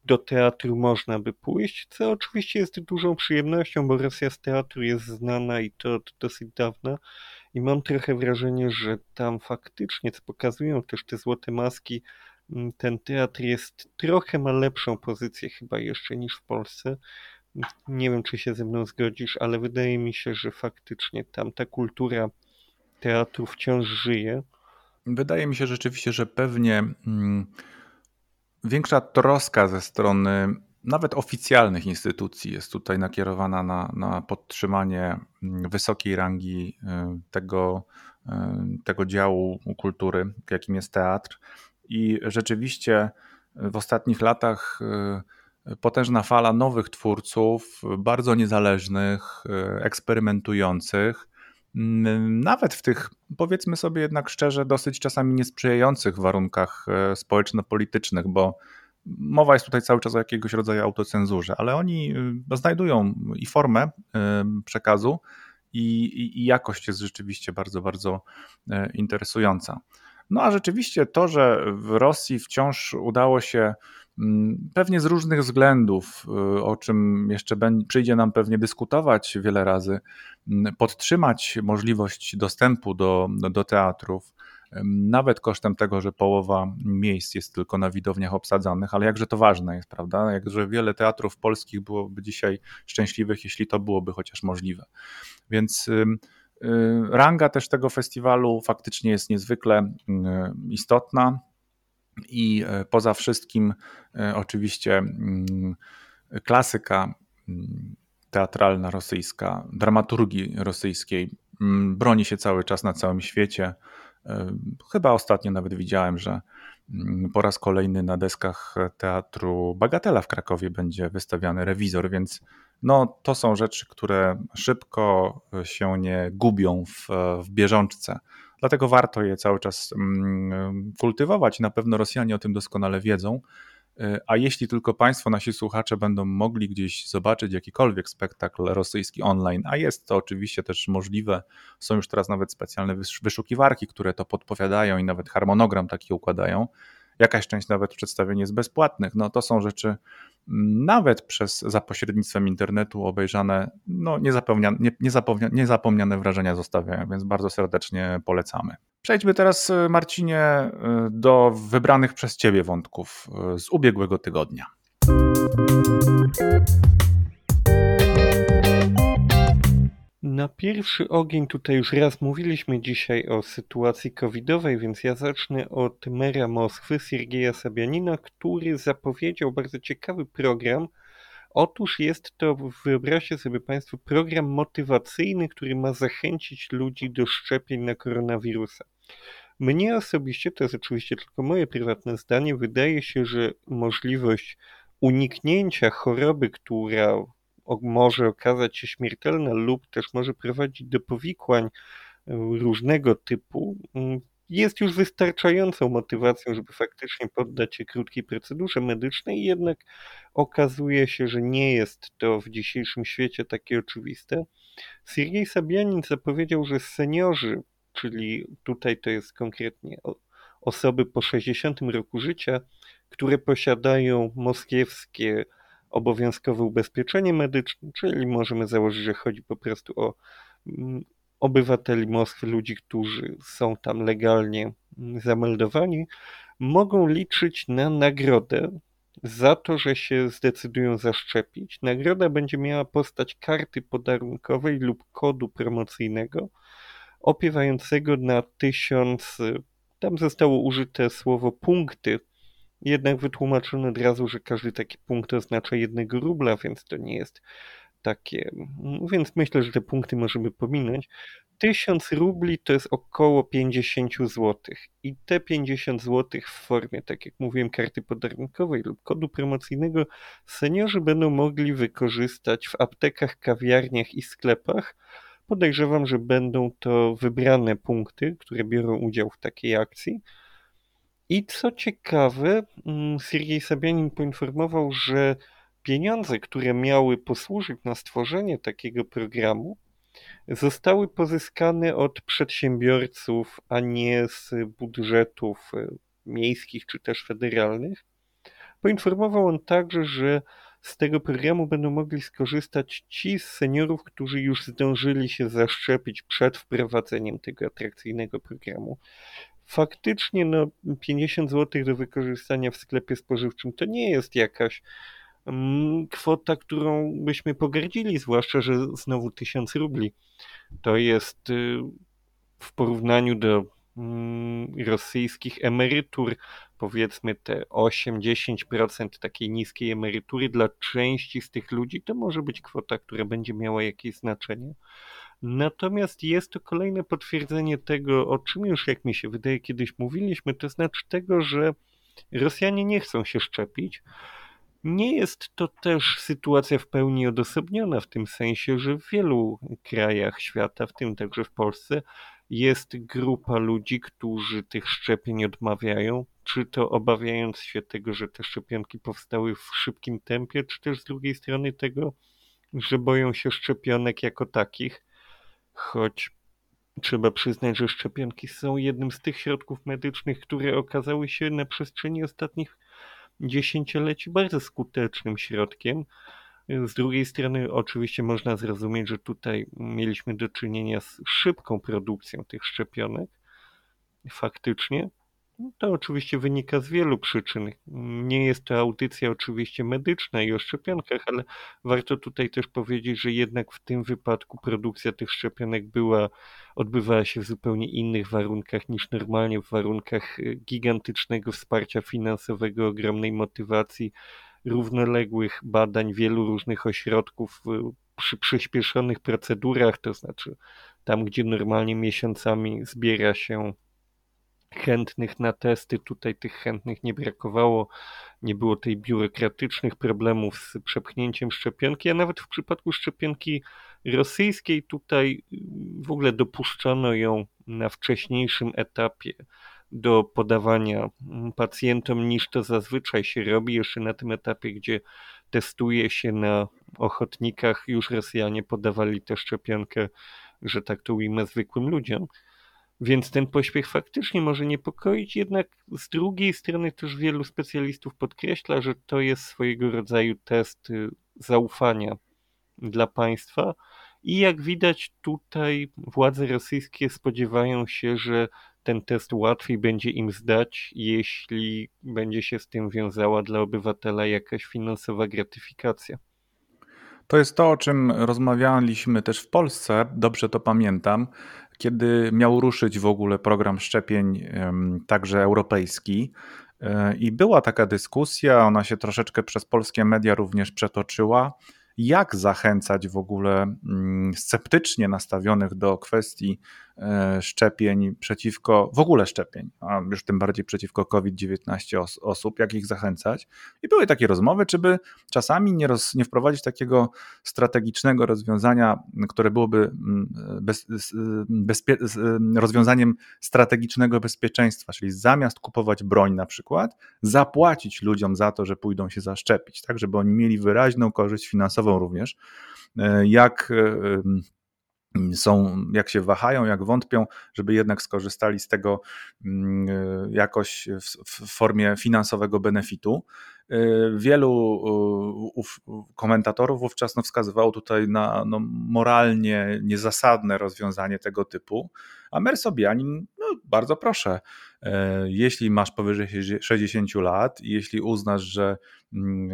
do teatru można by pójść, co oczywiście jest dużą przyjemnością, bo Rosja z teatru jest znana i to od dosyć dawna. I mam trochę wrażenie, że tam faktycznie, co pokazują też te złote maski, mm, ten teatr jest trochę ma lepszą pozycję chyba jeszcze niż w Polsce. Nie wiem, czy się ze mną zgodzisz, ale wydaje mi się, że faktycznie tam ta kultura teatru wciąż żyje. Wydaje mi się rzeczywiście, że pewnie. Hmm większa troska ze strony nawet oficjalnych instytucji jest tutaj nakierowana na, na podtrzymanie mm, wysokiej rangi y, tego tego działu kultury, jakim jest teatr. I rzeczywiście w ostatnich latach potężna fala nowych twórców, bardzo niezależnych, eksperymentujących, nawet w tych, powiedzmy sobie jednak szczerze, dosyć czasami niesprzyjających warunkach społeczno-politycznych, bo mowa jest tutaj cały czas o jakiegoś rodzaju autocenzurze, ale oni y, znajdują i formę y, przekazu, i, i, i jakość jest rzeczywiście bardzo, bardzo y, interesująca. No a rzeczywiście to, że w Rosji wciąż udało się mm, pewnie z różnych względów, o czym jeszcze przyjdzie nam pewnie dyskutować wiele razy, mm, podtrzymać możliwość dostępu do, do teatrów, nawet kosztem tego, że połowa miejsc jest tylko na widowniach obsadzanych, ale jakże to ważne jest, prawda? Jakże wiele teatrów polskich byłoby dzisiaj szczęśliwych, jeśli to byłoby chociaż możliwe. Więc y, ranga też tego festiwalu faktycznie jest niezwykle istotna i poza wszystkim oczywiście klasyka teatralna rosyjska, dramaturgii rosyjskiej broni się cały czas na całym świecie. Chyba ostatnio nawet widziałem, że mm, po raz kolejny na deskach teatru Bagatela w Krakowie będzie wystawiany rewizor, więc no, to są rzeczy, które szybko się nie gubią w, w bieżączce. Dlatego warto je cały czas mm, kultywować. Na pewno Rosjanie o tym doskonale wiedzą. E, a jeśli tylko Państwo, nasi słuchacze, będą mogli gdzieś zobaczyć jakikolwiek spektakl rosyjski online, a jest to oczywiście też możliwe, są już teraz nawet specjalne wyszukiwarki, które to podpowiadają i nawet harmonogram taki układają. Jakaś część nawet przedstawień jest bezpłatnych. No to są rzeczy mm, nawet przez za pośrednictwem internetu obejrzane, no niezapomniane, nie, niezapomniane wrażenia zostawiają, więc bardzo serdecznie polecamy. Przejdźmy teraz, e, Marcinie, e, do wybranych przez Ciebie wątków e, z ubiegłego tygodnia. Na pierwszy ogień tutaj już raz mówiliśmy dzisiaj o sytuacji covidowej, więc ja zacznę od mera Moskwy, Siergieja Sabianina, który zapowiedział bardzo ciekawy program. Otóż jest to, wyobraźcie sobie Państwo, program motywacyjny, który ma zachęcić ludzi do szczepień na koronawirusa. Mnie osobiście, to jest oczywiście tylko moje prywatne zdanie, wydaje się, że możliwość uniknięcia choroby, która może okazać się śmiertelna lub też może prowadzić do powikłań e, różnego typu, mm, jest już wystarczającą motywacją, żeby faktycznie poddać się krótkiej procedurze medycznej, jednak okazuje się, że nie jest to w dzisiejszym świecie takie oczywiste. Siergiej Sabianin zapowiedział, że seniorzy czyli tutaj to jest konkretnie osoby po 60 roku życia, które posiadają moskiewskie obowiązkowe ubezpieczenie medyczne, czyli możemy założyć, że chodzi po prostu o mm, obywateli Moskwy, ludzi, którzy są tam legalnie mm, zameldowani, mogą liczyć na nagrodę za to, że się zdecydują zaszczepić. Nagroda będzie miała postać karty podarunkowej lub kodu promocyjnego, opiewającego na tysiąc, tam zostało użyte słowo punkty, jednak wytłumaczono od razu, że każdy taki punkt oznacza jednego rubla, więc to nie jest takie, więc myślę, że te punkty możemy pominąć. Tysiąc rubli to jest około 50 zł i te 50 zł w formie, tak jak mówiłem, karty podarunkowej lub kodu promocyjnego seniorzy będą mogli wykorzystać w aptekach, kawiarniach i sklepach, Podejrzewam, że będą to wybrane punkty, które biorą udział w takiej akcji. I co ciekawe, mm, Siergiej Sabianin poinformował, że pieniądze, które miały posłużyć na stworzenie takiego programu, zostały pozyskane od przedsiębiorców, a nie z budżetów e, miejskich czy też federalnych. Poinformował on także, że z tego programu będą mogli skorzystać ci z seniorów, którzy już zdążyli się zaszczepić przed wprowadzeniem tego atrakcyjnego programu. Faktycznie no, 50 zł do wykorzystania w sklepie spożywczym to nie jest jakaś mm, kwota, którą byśmy pogardzili, zwłaszcza, że znowu 1000 rubli. To jest y, w porównaniu do mm, rosyjskich emerytur powiedzmy te 8-10% takiej niskiej emerytury dla części z tych ludzi, to może być kwota, która będzie miała jakieś znaczenie. Natomiast jest to kolejne potwierdzenie tego, o czym już, jak mi się wydaje, kiedyś mówiliśmy, to znaczy tego, że Rosjanie nie chcą się szczepić. Nie jest to też sytuacja w pełni odosobniona w tym sensie, że w wielu krajach świata, w tym także w Polsce, jest grupa ludzi, którzy tych szczepień odmawiają, czy to obawiając się tego, że te szczepionki powstały w szybkim tempie, czy też z drugiej strony tego, że boją się szczepionek jako takich, choć trzeba przyznać, że szczepionki są jednym z tych środków medycznych, które okazały się na przestrzeni ostatnich dziesięcioleci bardzo skutecznym środkiem. Z drugiej strony, oczywiście można zrozumieć, że tutaj mieliśmy do czynienia z szybką produkcją tych szczepionek. Faktycznie, to oczywiście wynika z wielu przyczyn. Nie jest to audycja oczywiście medyczna i o szczepionkach, ale warto tutaj też powiedzieć, że jednak w tym wypadku produkcja tych szczepionek była, odbywała się w zupełnie innych warunkach niż normalnie w warunkach y, gigantycznego wsparcia finansowego, ogromnej motywacji, równoległych badań wielu różnych ośrodków y, przy przyspieszonych procedurach, to znaczy tam, gdzie normalnie miesiącami zbiera się chętnych na testy. Tutaj tych chętnych nie brakowało. Nie było tej biurokratycznych problemów z przepchnięciem szczepionki, a nawet w przypadku szczepionki rosyjskiej tutaj w ogóle dopuszczono ją na wcześniejszym etapie do podawania pacjentom niż to zazwyczaj się robi jeszcze na tym etapie, gdzie testuje się na ochotnikach, już Rosjanie podawali tę szczepionkę, że tak to ujmę, zwykłym ludziom. Więc ten pośpiech faktycznie może niepokoić, jednak z drugiej strony też wielu specjalistów podkreśla, że to jest swojego rodzaju test y, zaufania dla państwa. I jak widać, tutaj władze rosyjskie spodziewają się, że ten test łatwiej będzie im zdać, jeśli będzie się z tym wiązała dla obywatela jakaś finansowa gratyfikacja. To jest to, o czym rozmawialiśmy też w Polsce, dobrze to pamiętam, kiedy miał ruszyć w ogóle program szczepień, także europejski. E, I była taka dyskusja, ona się troszeczkę przez polskie media również przetoczyła jak zachęcać w ogóle mm, sceptycznie nastawionych do kwestii szczepień przeciwko, w ogóle szczepień, a już tym bardziej przeciwko COVID-19 os osób, jak ich zachęcać. I były takie rozmowy, czy by czasami nie, roz, nie wprowadzić takiego strategicznego rozwiązania, które byłoby mm, bez, rozwiązaniem strategicznego bezpieczeństwa, czyli zamiast kupować broń na przykład, zapłacić ludziom za to, że pójdą się zaszczepić, tak, żeby oni mieli wyraźną korzyść finansową również, e, jak e, są, jak się wahają, jak wątpią, żeby jednak skorzystali z tego mm, e, jakoś w, formie finansowego benefitu. Wielu komentatorów wówczas no, wskazywało tutaj na no, moralnie niezasadne rozwiązanie tego typu, a Mersobianin, no, bardzo proszę, jeśli masz powyżej 60 lat, jeśli uznasz, że mm,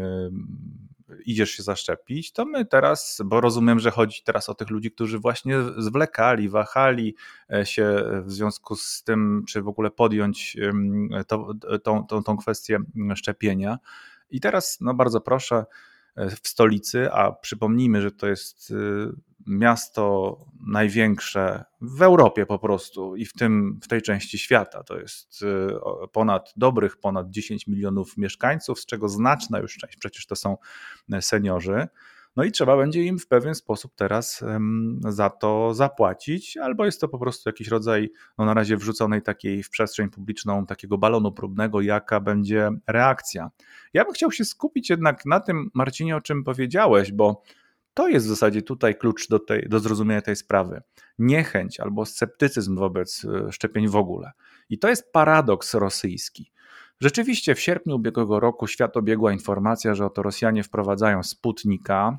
idziesz się zaszczepić, to my teraz, bo rozumiem, że chodzi teraz o tych ludzi, którzy właśnie zwlekali, wahali e, się w związku z tym, czy w ogóle podjąć to, tą, tą, tą kwestię szczepienia. I teraz, no bardzo proszę, e, w stolicy, a przypomnijmy, że to jest miasto największe w Europie po prostu i w, tym, w tej części świata. To jest y, ponad dobrych, ponad 10 milionów mieszkańców, z czego znaczna już część przecież to są y, seniorzy. No i trzeba będzie im w pewien sposób teraz za to zapłacić, albo jest to po prostu jakiś rodzaj, no na razie wrzuconej takiej w przestrzeń publiczną, takiego balonu próbnego, jaka będzie reakcja. Ja bym chciał się skupić jednak na tym, Marcinie, o czym powiedziałeś, bo to jest w zasadzie tutaj klucz do, tej, do zrozumienia tej sprawy. Niechęć albo sceptycyzm wobec e, szczepień w ogóle. I to jest paradoks rosyjski. Rzeczywiście w sierpniu ubiegłego roku świat obiegła informacja, że oto Rosjanie wprowadzają Sputnika,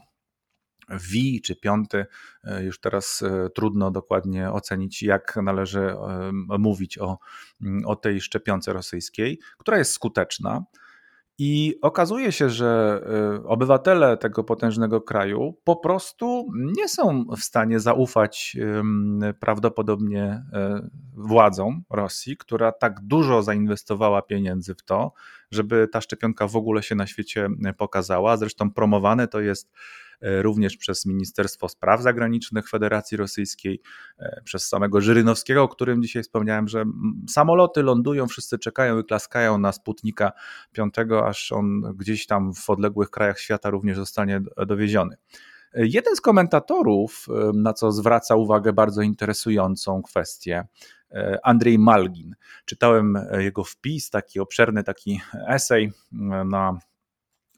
V czy piąty, e, już teraz e, trudno dokładnie ocenić, jak należy mówić o, o tej szczepionce rosyjskiej, która jest skuteczna. I okazuje się, że y, obywatele tego potężnego kraju po prostu nie są w stanie zaufać prawdopodobnie y, władzom Rosji, która tak dużo zainwestowała pieniędzy w to, żeby ta szczepionka w ogóle się na świecie pokazała. Zresztą promowane to jest również przez Ministerstwo Spraw Zagranicznych Federacji Rosyjskiej, e, przez samego Żyrynowskiego, o którym dzisiaj wspomniałem, że samoloty lądują, wszyscy czekają i klaskają na Sputnika 5, aż on gdzieś tam w odległych krajach świata również zostanie dowieziony. E, jeden z komentatorów, na co zwraca uwagę bardzo interesującą kwestię, Andrzej Malgin. Czytałem jego wpis, taki obszerny, taki esej na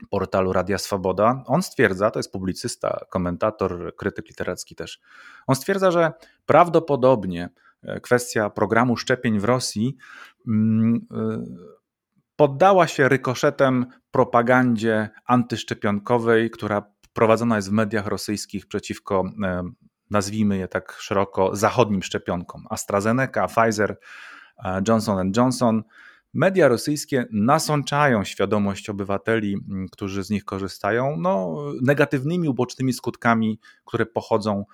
portalu Radia Swoboda. On stwierdza, to jest publicysta, komentator, krytyk literacki też. On stwierdza, że prawdopodobnie e, kwestia programu szczepień w Rosji mm, e, poddała się rykoszetem propagandzie antyszczepionkowej, która prowadzona jest w mediach rosyjskich przeciwko, e, nazwijmy je tak szeroko, zachodnim szczepionkom. AstraZeneca, Pfizer, Johnson Johnson Media rosyjskie nasączają świadomość obywateli, mm, którzy z nich korzystają, no, negatywnymi, ubocznymi skutkami, które pochodzą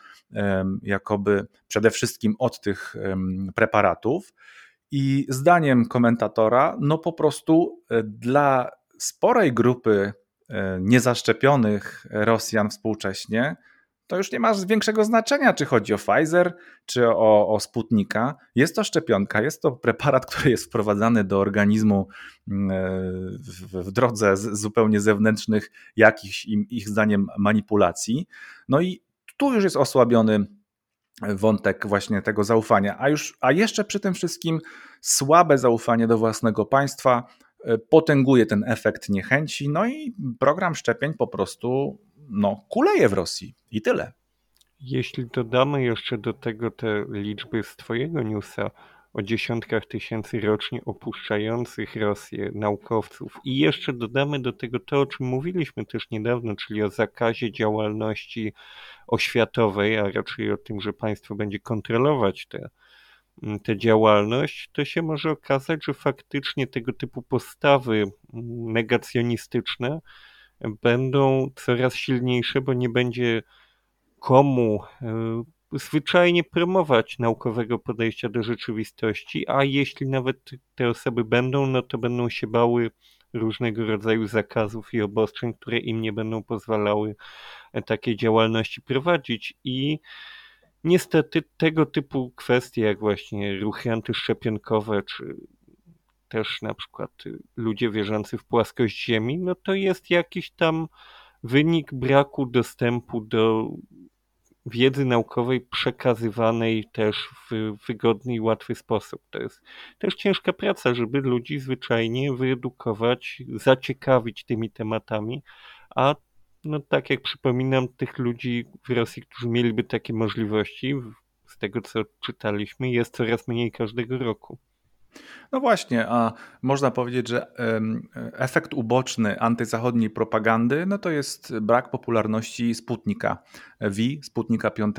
jakoby przede wszystkim od tych preparatów. I zdaniem komentatora, no po prostu e, dla sporej grupy e, niezaszczepionych Rosjan współcześnie, to już nie ma większego znaczenia, czy chodzi o Pfizer, czy o, o Sputnika. Jest to szczepionka, jest to preparat, który jest wprowadzany do organizmu mm, e, w, w drodze z, zupełnie zewnętrznych, jakichś im, ich zdaniem manipulacji. No i tu już jest osłabiony wątek właśnie tego zaufania, a już, a jeszcze przy tym wszystkim słabe zaufanie do własnego państwa e, potęguje ten efekt niechęci, no i program szczepień po prostu no, kuleje w Rosji i tyle. Jeśli dodamy jeszcze do tego te liczby z Twojego newsa o dziesiątkach tysięcy rocznie opuszczających Rosję naukowców i jeszcze dodamy do tego to, o czym mówiliśmy też niedawno, czyli o zakazie działalności oświatowej, a raczej o tym, że państwo będzie kontrolować tę te działalność, to się może okazać, że faktycznie tego typu postawy negacjonistyczne będą coraz silniejsze, bo nie będzie komu e, zwyczajnie promować naukowego podejścia do rzeczywistości, a jeśli nawet te osoby będą, no to będą się bały różnego rodzaju zakazów i obostrzeń, które im nie będą pozwalały e, takiej działalności prowadzić. I niestety tego typu kwestie, jak właśnie ruchy antyszczepionkowe, czy też na przykład ludzie wierzący w płaskość Ziemi, no to jest jakiś tam wynik braku dostępu do wiedzy naukowej przekazywanej też w wygodny i łatwy sposób. To jest też ciężka praca, żeby ludzi zwyczajnie wyedukować, zaciekawić tymi tematami, a no tak jak przypominam, tych ludzi w Rosji, którzy mieliby takie możliwości, z tego co czytaliśmy, jest coraz mniej każdego roku. No właśnie, a można powiedzieć, że efekt uboczny antyzachodniej propagandy no to jest brak popularności Sputnika V, Sputnika 5,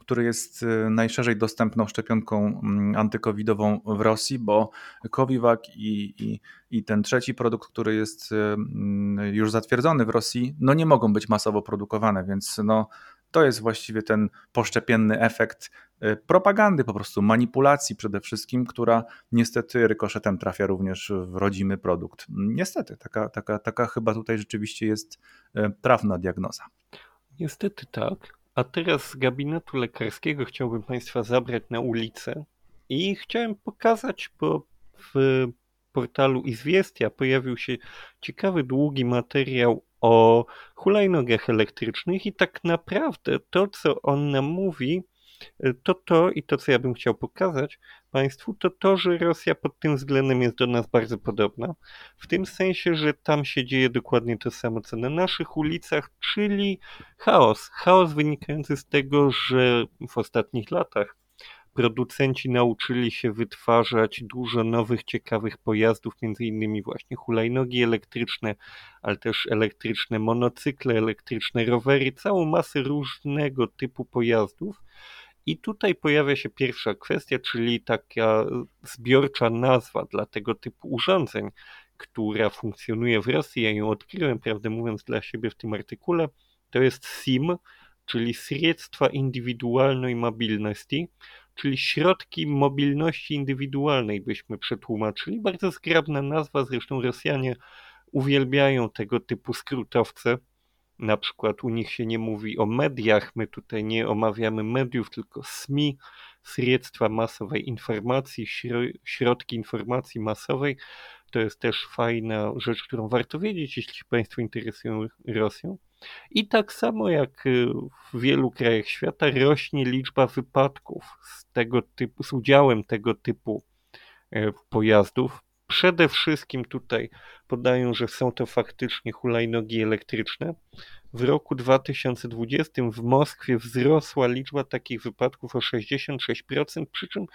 który jest e, najszerzej dostępną szczepionką mm, antykowidową w Rosji, bo Covivac i, i, i ten trzeci produkt, który jest e, już zatwierdzony w Rosji, no nie mogą być masowo produkowane, więc no to jest właściwie ten poszczepienny efekt y, propagandy, po prostu manipulacji przede wszystkim, która niestety rykoszetem trafia również w rodzimy produkt. Niestety, taka, taka, taka chyba tutaj rzeczywiście jest y, trafna diagnoza. Niestety tak. A teraz z gabinetu lekarskiego chciałbym Państwa zabrać na ulicę i chciałem pokazać, bo w portalu Izwiestia pojawił się ciekawy, długi materiał o hulajnogach elektrycznych i tak naprawdę to, co on nam mówi, to to i to, co ja bym chciał pokazać Państwu, to to, że Rosja pod tym względem jest do nas bardzo podobna. W tym sensie, że tam się dzieje dokładnie to samo, co na naszych ulicach, czyli chaos. Chaos wynikający z tego, że w ostatnich latach producenci nauczyli się wytwarzać dużo nowych, ciekawych pojazdów, między innymi właśnie hulajnogi elektryczne, ale też elektryczne monocykle, elektryczne rowery, całą masę różnego typu pojazdów. I tutaj pojawia się pierwsza kwestia, czyli taka zbiorcza nazwa dla tego typu urządzeń, która funkcjonuje w Rosji. Ja ją odkryłem, prawdę mówiąc, dla siebie w tym artykule. To jest SIM, czyli Sredstwa Indywidualnej Mobilności czyli środki mobilności indywidualnej byśmy przetłumaczyli. Bardzo zgrabna nazwa, zresztą Rosjanie uwielbiają tego typu skrótowce. Na przykład u nich się nie mówi o mediach, my tutaj nie omawiamy mediów, tylko SMI, sredstwa masowej informacji, środki informacji masowej. To jest też fajna rzecz, którą warto wiedzieć, jeśli się Państwo interesują Rosją. I tak samo jak y, w wielu krajach świata rośnie liczba wypadków z tego typu, z udziałem tego typu e, pojazdów. Przede wszystkim tutaj podają, że są to faktycznie hulajnogi elektryczne. W roku 2020 w Moskwie wzrosła liczba takich wypadków o 66%, przy czym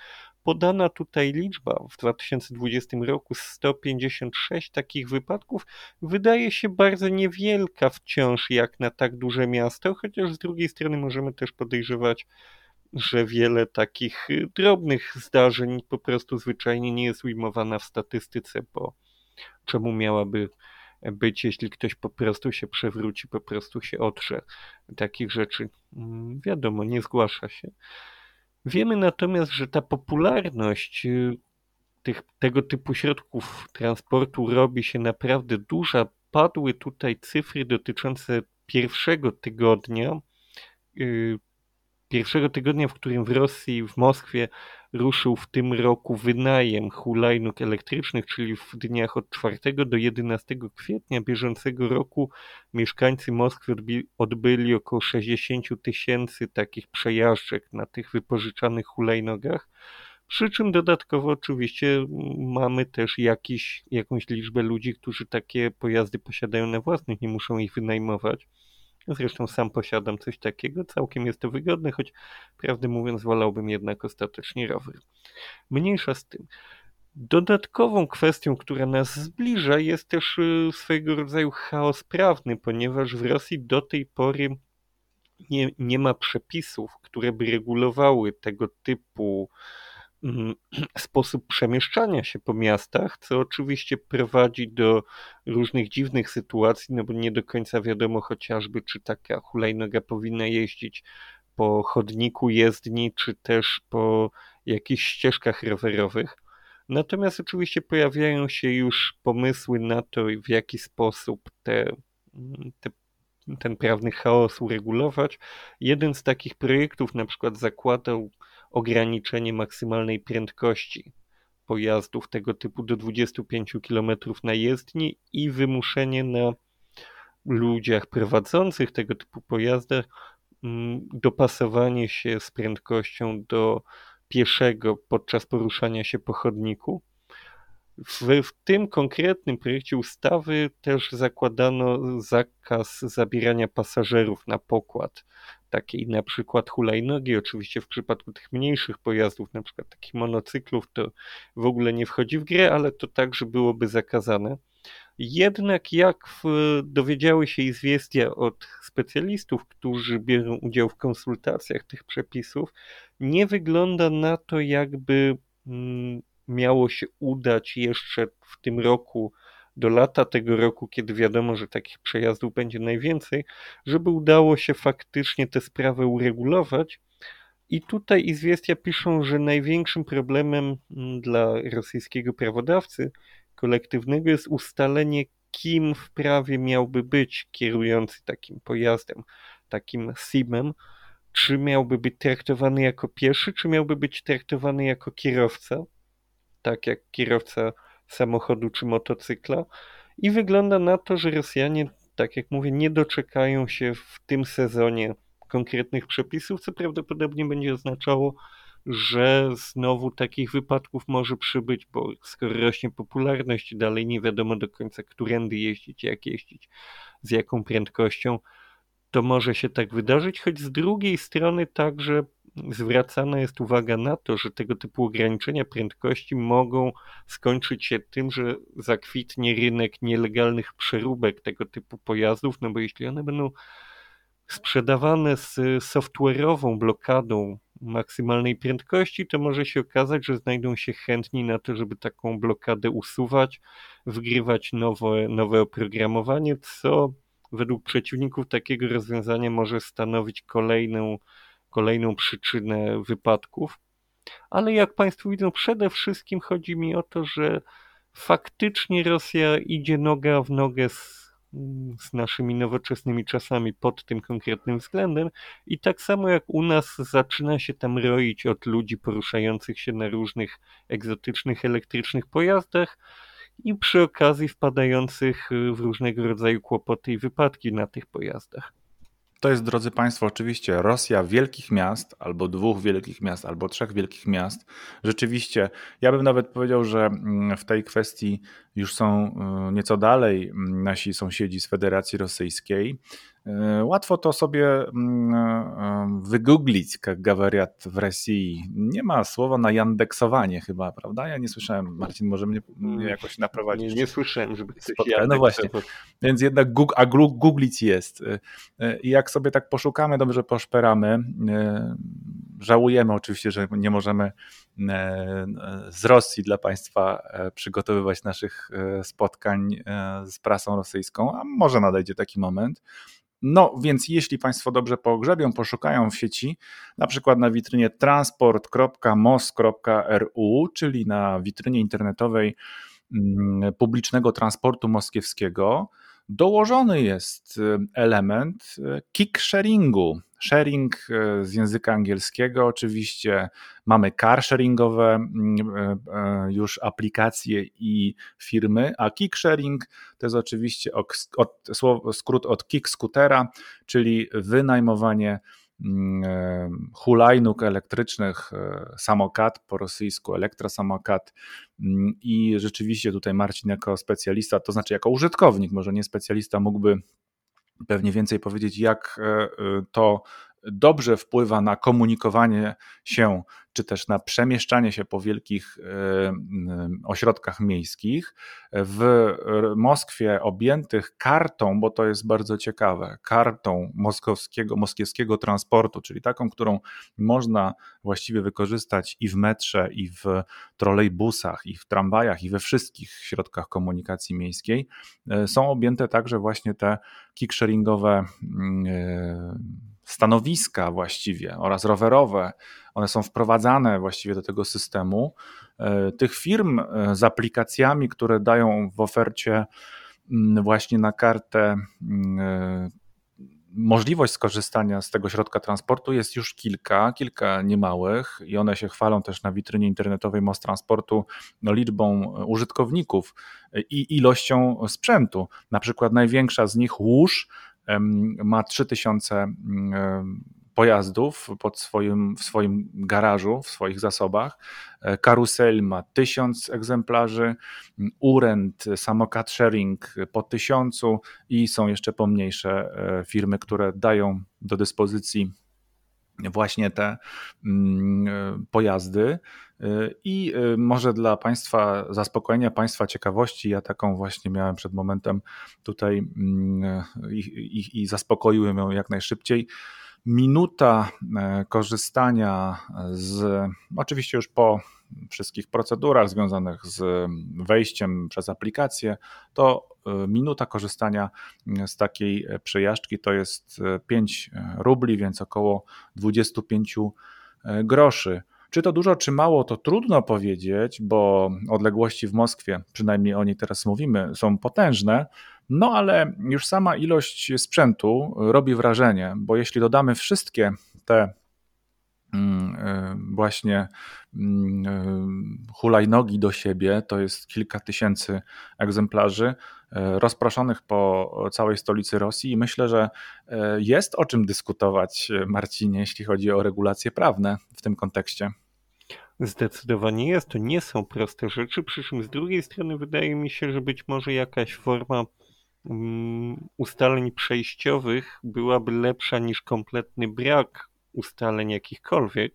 podana tutaj liczba w 2020 roku 156 takich wypadków wydaje się bardzo niewielka wciąż jak na tak duże miasto, chociaż z drugiej strony możemy też podejrzewać, że wiele takich drobnych zdarzeń po prostu zwyczajnie nie jest ujmowana w statystyce, bo czemu miałaby być, jeśli ktoś po prostu się przewróci, po prostu się otrze. Takich rzeczy mm, wiadomo, nie zgłasza się. Wiemy natomiast, że ta popularność y, tych, tego typu środków transportu robi się naprawdę duża. Padły tutaj cyfry dotyczące pierwszego tygodnia y, pierwszego tygodnia, w którym w Rosji, w Moskwie ruszył w tym roku wynajem hulajnóg elektrycznych, czyli w dniach od 4 do 11 kwietnia bieżącego roku mieszkańcy Moskwy odbyli około 60 tysięcy takich przejażdżek na tych wypożyczanych hulajnogach. Przy czym dodatkowo oczywiście mamy też jakiś, jakąś liczbę ludzi, którzy takie pojazdy posiadają na własnych, nie muszą ich wynajmować. Zresztą sam posiadam coś takiego, całkiem jest to wygodne, choć prawdę mówiąc wolałbym jednak ostatecznie rower. Mniejsza z tym. Dodatkową kwestią, która nas zbliża, jest też y, swojego rodzaju chaos prawny, ponieważ w Rosji do tej pory nie, nie ma przepisów, które by regulowały tego typu sposób przemieszczania się po miastach, co oczywiście prowadzi do różnych dziwnych sytuacji, no bo nie do końca wiadomo chociażby, czy taka hulajnoga powinna jeździć po chodniku jezdni, czy też po jakichś ścieżkach rowerowych. Natomiast oczywiście pojawiają się już pomysły na to, w jaki sposób te, te ten prawny chaos uregulować. Jeden z takich projektów na przykład zakładał ograniczenie maksymalnej prędkości pojazdów tego typu do 25 km na jezdni i wymuszenie na ludziach prowadzących tego typu pojazdach mm, dopasowanie się z prędkością do pieszego podczas poruszania się po chodniku. W, w, tym konkretnym projekcie ustawy też zakładano zakaz zabierania pasażerów na pokład takiej na przykład hulajnogi, oczywiście w przypadku tych mniejszych pojazdów, na przykład takich monocyklów, to w ogóle nie wchodzi w grę, ale to także byłoby zakazane. Jednak jak w, dowiedziały się izwiestia od specjalistów, którzy biorą udział w konsultacjach tych przepisów, nie wygląda na to, jakby mm, miało się udać jeszcze w tym roku do lata tego roku, kiedy wiadomo, że takich przejazdów będzie najwięcej, żeby udało się faktycznie tę sprawę uregulować. I tutaj izwiestia piszą, że największym problemem mm, dla rosyjskiego prawodawcy kolektywnego jest ustalenie, kim w prawie miałby być kierujący takim pojazdem, takim SIM-em. Czy miałby być traktowany jako pieszy, czy miałby być traktowany jako kierowca, tak jak kierowca samochodu czy motocykla. I wygląda na to, że Rosjanie, tak jak mówię, nie doczekają się w tym sezonie konkretnych przepisów, co prawdopodobnie będzie oznaczało, że znowu takich wypadków może przybyć, bo skoro rośnie popularność, dalej nie wiadomo do końca, którędy jeździć, jak jeździć, z jaką prędkością, to może się tak wydarzyć, choć z drugiej strony także zwracana jest uwaga na to, że tego typu ograniczenia prędkości mogą skończyć się tym, że zakwitnie rynek nielegalnych przeróbek tego typu pojazdów, no bo jeśli one będą sprzedawane z software'ową blokadą maksymalnej prędkości, to może się okazać, że znajdą się chętni na to, żeby taką blokadę usuwać, wgrywać nowe, nowe oprogramowanie, co według przeciwników takiego rozwiązania może stanowić kolejną kolejną przyczynę wypadków. ale jak Państwo widzą, przede wszystkim chodzi mi o to, że faktycznie Rosja idzie noga w nogę z, z naszymi nowoczesnymi czasami pod tym konkretnym względem i tak samo jak u nas zaczyna się tam roić od ludzi poruszających się na różnych egzotycznych elektrycznych pojazdach i przy okazji wpadających w różnego rodzaju kłopoty i wypadki na tych pojazdach. To jest, drodzy Państwo, oczywiście Rosja wielkich miast, albo dwóch wielkich miast, albo trzech wielkich miast. Rzeczywiście, ja bym nawet powiedział, że mm, w tej kwestii już są y, nieco dalej mm, nasi sąsiedzi z Federacji Rosyjskiej. E, łatwo to sobie mm, e, wygooglić, jak gawariat w Rosji. Nie ma słowa na jandeksowanie chyba, prawda? Ja nie słyszałem, Marcin, może mnie, mnie jakoś naprowadzić. Nie, nie słyszałem, żeby coś No właśnie, więc jednak a googlić jest. E, I jak sobie tak poszukamy, dobrze poszperamy, żałujemy oczywiście, że nie możemy z Rosji dla Państwa przygotowywać naszych spotkań z prasą rosyjską, a może nadejdzie taki moment. No więc jeśli Państwo dobrze pogrzebią, poszukają w sieci, na przykład na witrynie transport.mos.ru, czyli na witrynie internetowej mm, publicznego transportu moskiewskiego, dołożony jest y, element y, kick sharingu. Sharing y, z języka angielskiego, oczywiście mamy car sharingowe mm, już aplikacje i firmy, a kick sharing to jest oczywiście od, skrót od kick scootera, czyli wynajmowanie Mm, e, hulajnóg elektrycznych, e, samokat po rosyjsku, elektrosamokat. Mm, i rzeczywiście tutaj Marcin jako specjalista, to znaczy jako użytkownik, może nie specjalista, mógłby pewnie więcej powiedzieć, jak e, to dobrze wpływa na komunikowanie się, czy też na przemieszczanie się po wielkich e, ośrodkach miejskich. W Moskwie objętych kartą, bo to jest bardzo ciekawe, kartą moskowskiego, moskiewskiego transportu, czyli taką, którą można właściwie wykorzystać i w metrze, i w trolejbusach, i w tramwajach, i we wszystkich środkach komunikacji miejskiej, e, są objęte także właśnie te kicksharingowe e, stanowiska właściwie oraz rowerowe, one są wprowadzane właściwie do tego systemu. E, tych firm e, z aplikacjami, które dają w ofercie mm, właśnie na kartę mm, e, możliwość skorzystania z tego środka transportu jest już kilka, kilka niemałych i one się chwalą też na witrynie internetowej Most Transportu no, liczbą użytkowników i ilością sprzętu. Na przykład największa z nich łóż ma 3000 pojazdów pod swoim, w swoim garażu, w swoich zasobach. E, karusel ma 1000 egzemplarzy, Urent, samokat sharing po 1000 i są jeszcze pomniejsze e, firmy, które dają do dyspozycji właśnie te mm, e, pojazdy. I może dla Państwa zaspokojenia, Państwa ciekawości, ja taką właśnie miałem przed momentem tutaj mm, i, i, i zaspokoiłem ją jak najszybciej. Minuta e, korzystania z, oczywiście już po wszystkich procedurach związanych z wejściem przez aplikację, to e, minuta korzystania z takiej przejażdżki to jest 5 rubli, więc około 25 groszy. Czy to dużo, czy mało, to trudno powiedzieć, bo odległości w Moskwie, przynajmniej o niej teraz mówimy, są potężne. No ale już sama ilość sprzętu robi wrażenie, bo jeśli dodamy wszystkie te mm, e, właśnie mm, e, hulajnogi do siebie, to jest kilka tysięcy egzemplarzy e, rozproszonych po całej stolicy Rosji i myślę, że jest o czym dyskutować, Marcinie, jeśli chodzi o regulacje prawne w tym kontekście. Zdecydowanie jest, to nie są proste rzeczy, przy czym z drugiej strony wydaje mi się, że być może jakaś forma Mm, ustaleń przejściowych byłaby lepsza niż kompletny brak ustaleń jakichkolwiek.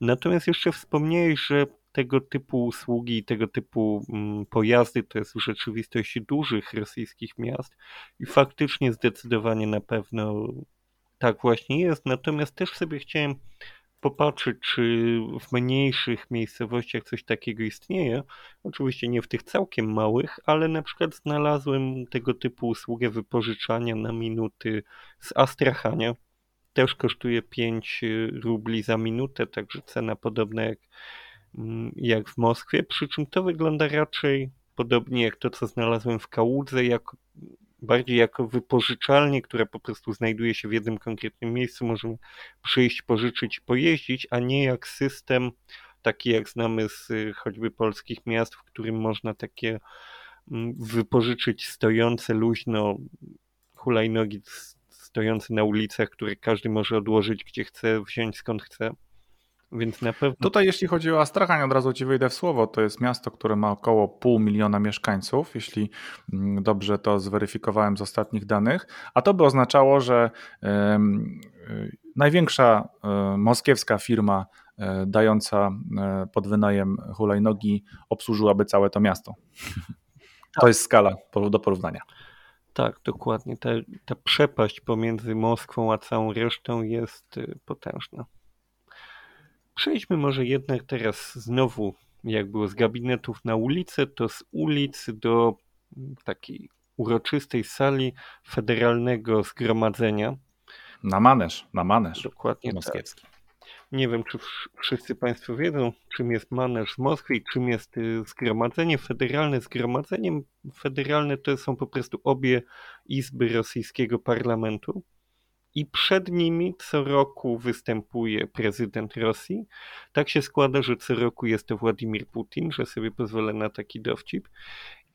Natomiast jeszcze wspomniałeś, że tego typu usługi i tego typu mm, pojazdy to jest w rzeczywistości dużych rosyjskich miast i faktycznie zdecydowanie na pewno tak właśnie jest. Natomiast też sobie chciałem popatrzeć, czy w mniejszych miejscowościach coś takiego istnieje. Oczywiście nie w tych całkiem małych, ale na przykład znalazłem tego typu usługę wypożyczania na minuty z Astrachania, też kosztuje 5 rubli za minutę, także cena podobna jak, mm, jak w Moskwie, przy czym to wygląda raczej podobnie jak to, co znalazłem w Kałudze, jak, bardziej jako wypożyczalnie, która po prostu znajduje się w jednym konkretnym miejscu, możemy przyjść, pożyczyć, pojeździć, a nie jak system taki jak znamy z choćby polskich miast, w którym można takie mm, wypożyczyć stojące luźno hulajnogi stojące na ulicach, które każdy może odłożyć gdzie chce, wziąć skąd chce. Więc na pewno. Tutaj, jeśli chodzi o Astrachań, od razu ci wyjdę w słowo. To jest miasto, które ma około pół miliona mieszkańców, jeśli mm, dobrze to zweryfikowałem z ostatnich danych. A to by oznaczało, że y, największa y, moskiewska firma y, dająca pod wynajem hulajnogi obsłużyłaby całe to miasto. To jest skala do porównania. Tak, dokładnie. Ta, ta przepaść pomiędzy Moskwą a całą resztą jest potężna. Przejdźmy może jednak teraz znowu, jak było z gabinetów na ulicę, to z ulic do takiej uroczystej sali federalnego zgromadzenia. Na Manesz, na Manesz. Dokładnie tak. moskiewski. Tak. Nie wiem, czy wszyscy Państwo wiedzą, czym jest Manesz w Moskwie i czym jest y, zgromadzenie federalne. Zgromadzeniem federalne to są po prostu obie izby rosyjskiego parlamentu i przed nimi co roku występuje prezydent Rosji. Tak się składa, że co roku jest to Władimir Putin, że sobie pozwolę na taki dowcip.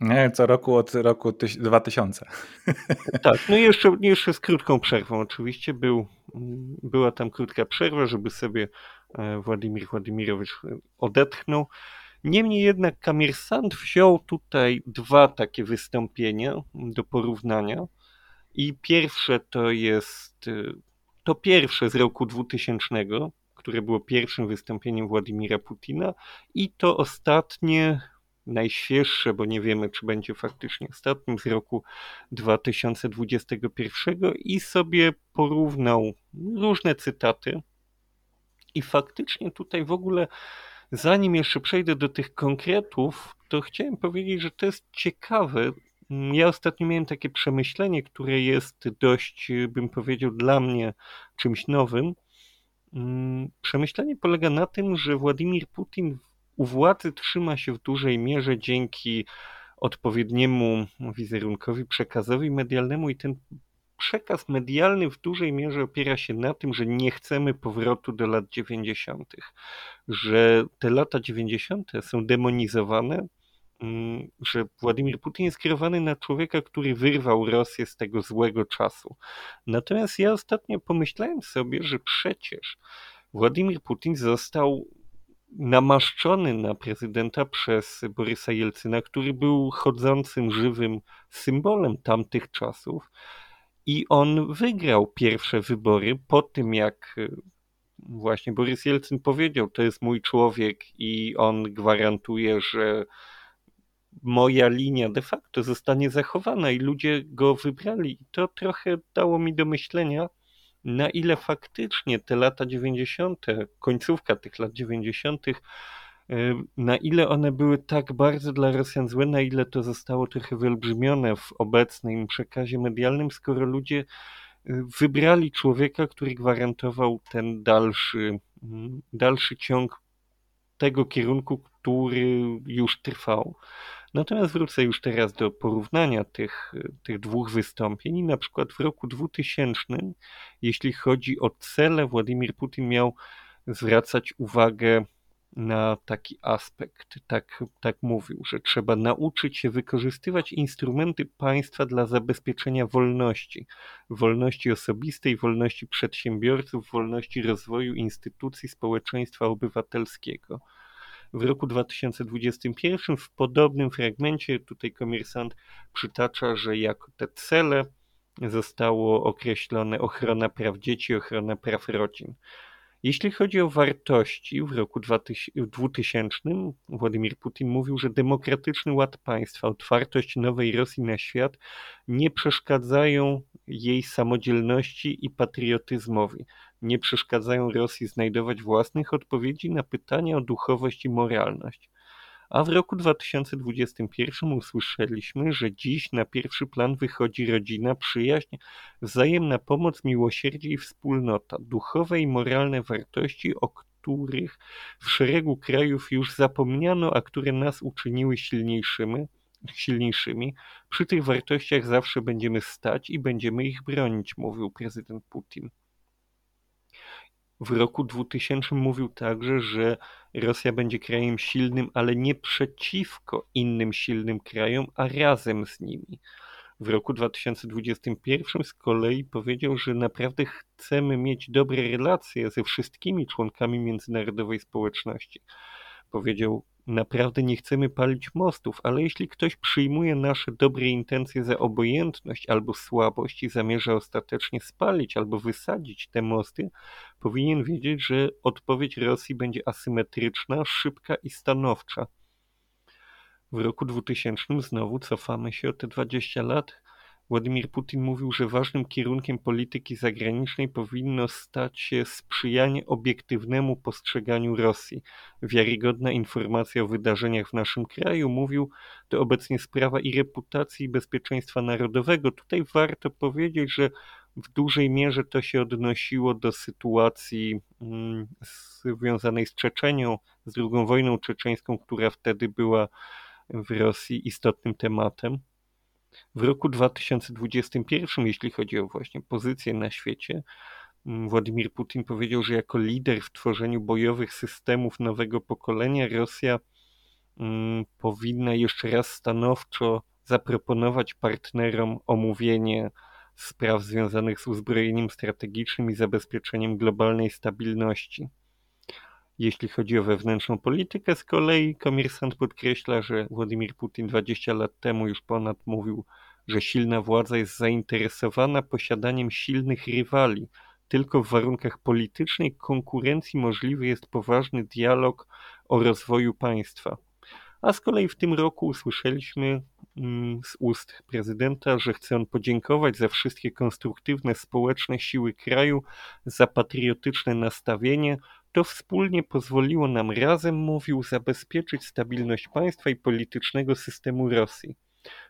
Nie, co roku od roku 2000. Tak, no i jeszcze, jeszcze z krótką przerwą oczywiście. Był, była tam krótka przerwa, żeby sobie e, Władimir Władimirowicz odetchnął. Niemniej jednak Kamirsant wziął tutaj dwa takie wystąpienia do porównania. I pierwsze to jest y, to pierwsze z roku 2000, które było pierwszym wystąpieniem Władimira Putina, i to ostatnie, najświeższe, bo nie wiemy, czy będzie faktycznie ostatnim, z roku 2021, i sobie porównał różne cytaty. I faktycznie tutaj w ogóle, zanim jeszcze przejdę do tych konkretów, to chciałem powiedzieć, że to jest ciekawe, ja ostatnio miałem takie przemyślenie, które jest dość, bym powiedział, dla mnie czymś nowym. Mm, przemyślenie polega na tym, że Władimir Putin u władzy trzyma się w dużej mierze dzięki odpowiedniemu wizerunkowi, przekazowi medialnemu i ten przekaz medialny w dużej mierze opiera się na tym, że nie chcemy powrotu do lat 90., że te lata 90. są demonizowane, Mm, że Władimir Putin jest skierowany na człowieka, który wyrwał Rosję z tego złego czasu. Natomiast ja ostatnio pomyślałem sobie, że przecież Władimir Putin został namaszczony na prezydenta przez Borysa Jelcyna, który był chodzącym, żywym symbolem tamtych czasów. I on wygrał pierwsze wybory po tym, jak e, właśnie Borys Jelcyn powiedział: To jest mój człowiek, i on gwarantuje, że moja linia de facto zostanie zachowana i ludzie go wybrali. To trochę dało mi do myślenia, na ile faktycznie te lata 90., końcówka tych lat 90., y, na ile one były tak bardzo dla Rosjan złe, na ile to zostało trochę wyolbrzymione w obecnym przekazie medialnym, skoro ludzie y, wybrali człowieka, który gwarantował ten dalszy, mm, dalszy ciąg tego kierunku, który już trwał. Natomiast wrócę już teraz do porównania tych, tych dwóch wystąpień. Na przykład w roku 2000, jeśli chodzi o cele, Władimir Putin miał zwracać uwagę na taki aspekt. Tak, tak mówił, że trzeba nauczyć się wykorzystywać instrumenty państwa dla zabezpieczenia wolności, wolności osobistej, wolności przedsiębiorców, wolności rozwoju instytucji społeczeństwa obywatelskiego w roku 2021 w podobnym fragmencie tutaj komersant przytacza, że jako te cele zostało określone ochrona praw dzieci, ochrona praw rodzin. Jeśli chodzi o wartości, w roku 2000 Władimir Putin mówił, że demokratyczny ład państwa, otwartość nowej Rosji na świat nie przeszkadzają jej samodzielności i patriotyzmowi nie przeszkadzają Rosji znajdować własnych odpowiedzi na pytania o duchowość i moralność. A w roku 2021 usłyszeliśmy, że dziś na pierwszy plan wychodzi rodzina, przyjaźń, wzajemna pomoc, miłosierdzie i wspólnota, duchowe i moralne wartości, o których w szeregu krajów już zapomniano, a które nas uczyniły silniejszymi. Silniejszymi. Przy tych wartościach zawsze będziemy stać i będziemy ich bronić, mówił prezydent Putin. W roku 2000 mówił także, że Rosja będzie krajem silnym, ale nie przeciwko innym silnym krajom, a razem z nimi. W roku 2021 z kolei powiedział, że naprawdę chcemy mieć dobre relacje ze wszystkimi członkami międzynarodowej społeczności. Powiedział, naprawdę nie chcemy palić mostów, ale jeśli ktoś przyjmuje nasze dobre intencje za obojętność albo słabość i zamierza ostatecznie spalić albo wysadzić te mosty, powinien wiedzieć, że odpowiedź Rosji będzie asymetryczna, szybka i stanowcza. W roku 2000 znowu cofamy się o te 20 lat. Władimir Putin mówił, że ważnym kierunkiem polityki zagranicznej powinno stać się sprzyjanie obiektywnemu postrzeganiu Rosji. Wiarygodna informacja o wydarzeniach w naszym kraju, mówił, to obecnie sprawa i reputacji i bezpieczeństwa narodowego. Tutaj warto powiedzieć, że w dużej mierze to się odnosiło do sytuacji mm, związanej z Czeczenią, z II wojną czeczeńską, która wtedy była w Rosji istotnym tematem. W roku 2021, jeśli chodzi o właśnie pozycję na świecie, mm, Władimir Putin powiedział, że jako lider w tworzeniu bojowych systemów nowego pokolenia Rosja mm, powinna jeszcze raz stanowczo zaproponować partnerom omówienie spraw związanych z uzbrojeniem strategicznym i zabezpieczeniem globalnej stabilności. Jeśli chodzi o wewnętrzną politykę, z kolei komersant podkreśla, że Władimir Putin 20 lat temu już ponad mówił, że silna władza jest zainteresowana posiadaniem silnych rywali. Tylko w warunkach politycznej konkurencji możliwy jest poważny dialog o rozwoju państwa. A z kolei w tym roku usłyszeliśmy mm, z ust prezydenta, że chce on podziękować za wszystkie konstruktywne społeczne siły kraju, za patriotyczne nastawienie, to wspólnie pozwoliło nam razem, mówił, zabezpieczyć stabilność państwa i politycznego systemu Rosji.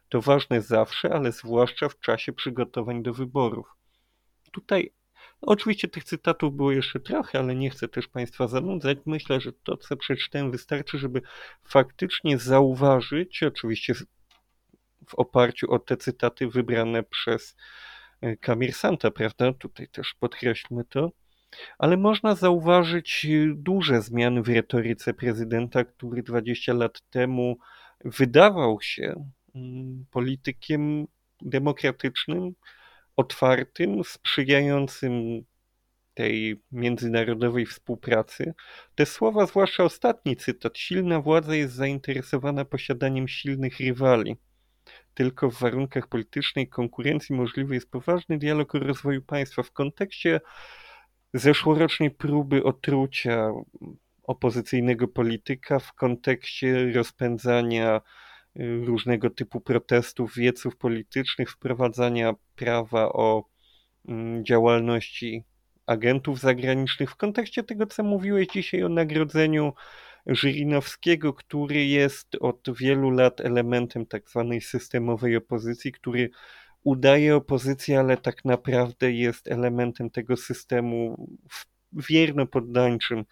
To ważne zawsze, ale zwłaszcza w czasie przygotowań do wyborów. Tutaj Oczywiście tych cytatów było jeszcze trochę, ale nie chcę też Państwa zanudzać. Myślę, że to, co przeczytałem, wystarczy, żeby faktycznie zauważyć, oczywiście w oparciu o te cytaty wybrane przez e, Kamir Santa, prawda? Tutaj też podkreślmy to, ale można zauważyć y, duże zmiany w retoryce prezydenta, który 20 lat temu wydawał się mm, politykiem demokratycznym, otwartym, sprzyjającym tej międzynarodowej współpracy. Te słowa, zwłaszcza ostatni cytat, silna władza jest zainteresowana posiadaniem silnych rywali. Tylko w warunkach politycznej konkurencji możliwy jest poważny dialog o rozwoju państwa. W kontekście zeszłorocznej próby otrucia opozycyjnego polityka w kontekście rozpędzania y, różnego typu protestów, wieców politycznych, wprowadzania prawa o mm, działalności agentów zagranicznych, w kontekście tego, co mówiłeś dzisiaj o nagrodzeniu Żyrinowskiego, który jest od wielu lat elementem tak zwanej systemowej opozycji, który udaje opozycję, ale tak naprawdę jest elementem tego systemu wierno poddańczym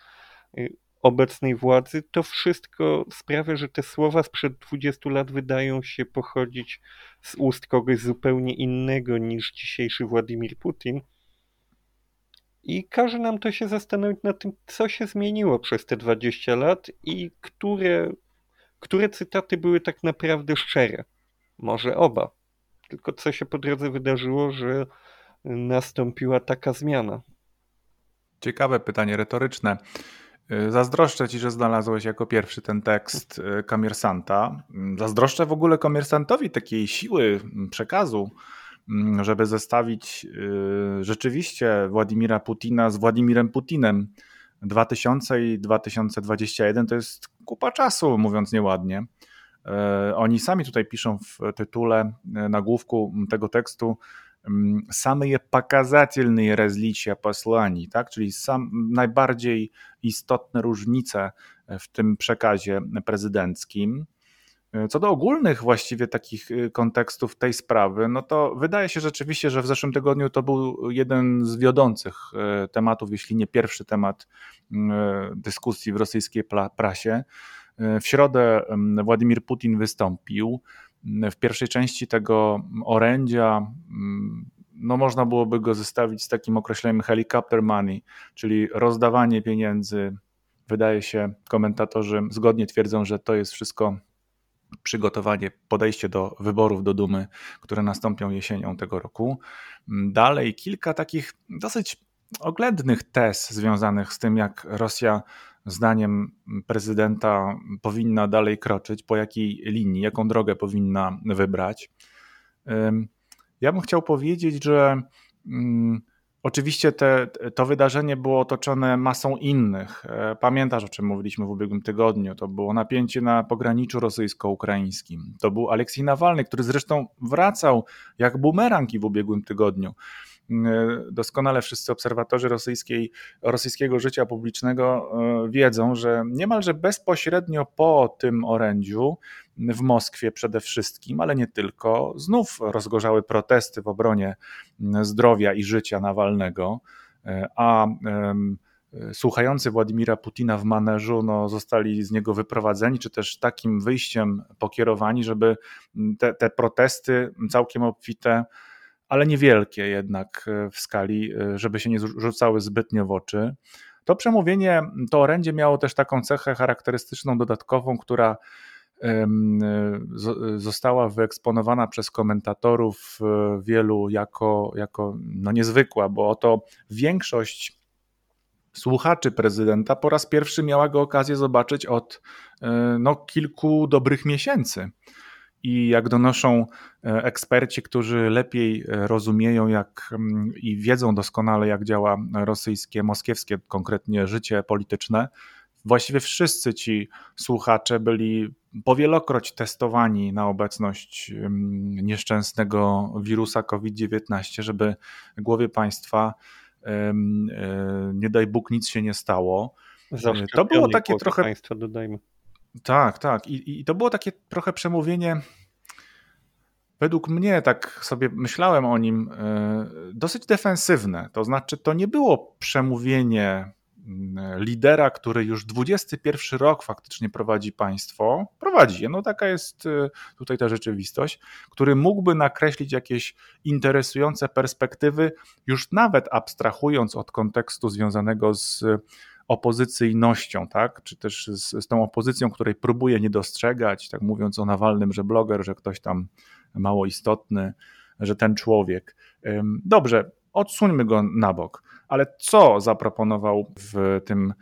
y, obecnej władzy, to wszystko sprawia, że te słowa sprzed 20 lat wydają się pochodzić z ust kogoś zupełnie innego niż dzisiejszy Władimir Putin. I każe nam to się zastanowić nad tym, co się zmieniło przez te 20 lat i które, które cytaty były tak naprawdę szczere. Może oba. Tylko co się po drodze wydarzyło, że nastąpiła taka zmiana? Ciekawe pytanie retoryczne. Zazdroszczę ci, że znalazłeś jako pierwszy ten tekst e, Kamiersanta. Zazdroszczę w ogóle Kamiersantowi takiej siły przekazu, żeby zestawić e, rzeczywiście Władimira Putina z Władimirem Putinem. 2000 i 2021 to jest kupa czasu, mówiąc nieładnie. E, oni sami tutaj piszą w tytule, e, nagłówku tego tekstu, samые показательные различия посланий, tak? czyli sam, najbardziej istotne różnice w tym przekazie prezydenckim. Co do ogólnych właściwie takich kontekstów tej sprawy, no to wydaje się rzeczywiście, że w zeszłym tygodniu to był jeden z wiodących tematów, jeśli nie pierwszy temat dyskusji w rosyjskiej prasie. W środę Władimir Putin wystąpił. W pierwszej części tego orędzia no można byłoby go zestawić z takim określeniem helicopter money, czyli rozdawanie pieniędzy. Wydaje się, komentatorzy zgodnie twierdzą, że to jest wszystko przygotowanie, podejście do wyborów do Dumy, które nastąpią jesienią tego roku. Dalej kilka takich dosyć oględnych tez związanych z tym, jak Rosja zdaniem prezydenta powinna dalej kroczyć, po jakiej linii, jaką drogę powinna wybrać. Ja bym chciał powiedzieć, że mm, oczywiście te, to wydarzenie było otoczone masą innych. E, pamiętasz, o czym mówiliśmy w ubiegłym tygodniu? To było napięcie na pograniczu rosyjsko-ukraińskim. To był Aleksiej Nawalny, który zresztą wracał jak bumerang w ubiegłym tygodniu. E, doskonale wszyscy obserwatorzy rosyjskiej, rosyjskiego życia publicznego e, wiedzą, że niemalże bezpośrednio po tym orędziu w Moskwie przede wszystkim, ale nie tylko, znów rozgorzały protesty w obronie zdrowia i życia Nawalnego, a słuchający Władimira Putina w maneżu no, zostali z niego wyprowadzeni, czy też takim wyjściem pokierowani, żeby te, te protesty całkiem obfite ale niewielkie jednak e, w skali, e, żeby się nie rzucały zbytnio w oczy. To przemówienie, to orędzie miało też taką cechę charakterystyczną, dodatkową, która e, została wyeksponowana przez komentatorów wielu jako, jako no niezwykła, bo oto większość słuchaczy prezydenta po raz pierwszy miała go okazję zobaczyć od no, kilku dobrych miesięcy i jak donoszą e, eksperci, którzy lepiej e, rozumieją jak, mm, i wiedzą doskonale, jak działa rosyjskie, moskiewskie konkretnie życie polityczne, właściwie wszyscy ci słuchacze byli powielokroć testowani na obecność mm, nieszczęsnego wirusa COVID-19, żeby głowie państwa, nie daj Bóg, nic się nie stało. To było takie trochę. Państwa, dodajmy. Tak, tak. I, I to było takie trochę przemówienie. Według mnie, tak sobie myślałem o nim, e, dosyć defensywne. To znaczy, to nie było przemówienie mm, lidera, który już 21 rok faktycznie prowadzi państwo, prowadzi je, no taka jest e, tutaj ta rzeczywistość, który mógłby nakreślić jakieś interesujące perspektywy, już nawet abstrahując od kontekstu związanego z opozycyjnością, tak? czy też z, z tą opozycją, której próbuje nie dostrzegać, tak mówiąc o Nawalnym, że bloger, że ktoś tam mało istotny, że ten człowiek. Dobrze, odsuńmy go na bok, ale co zaproponował w tym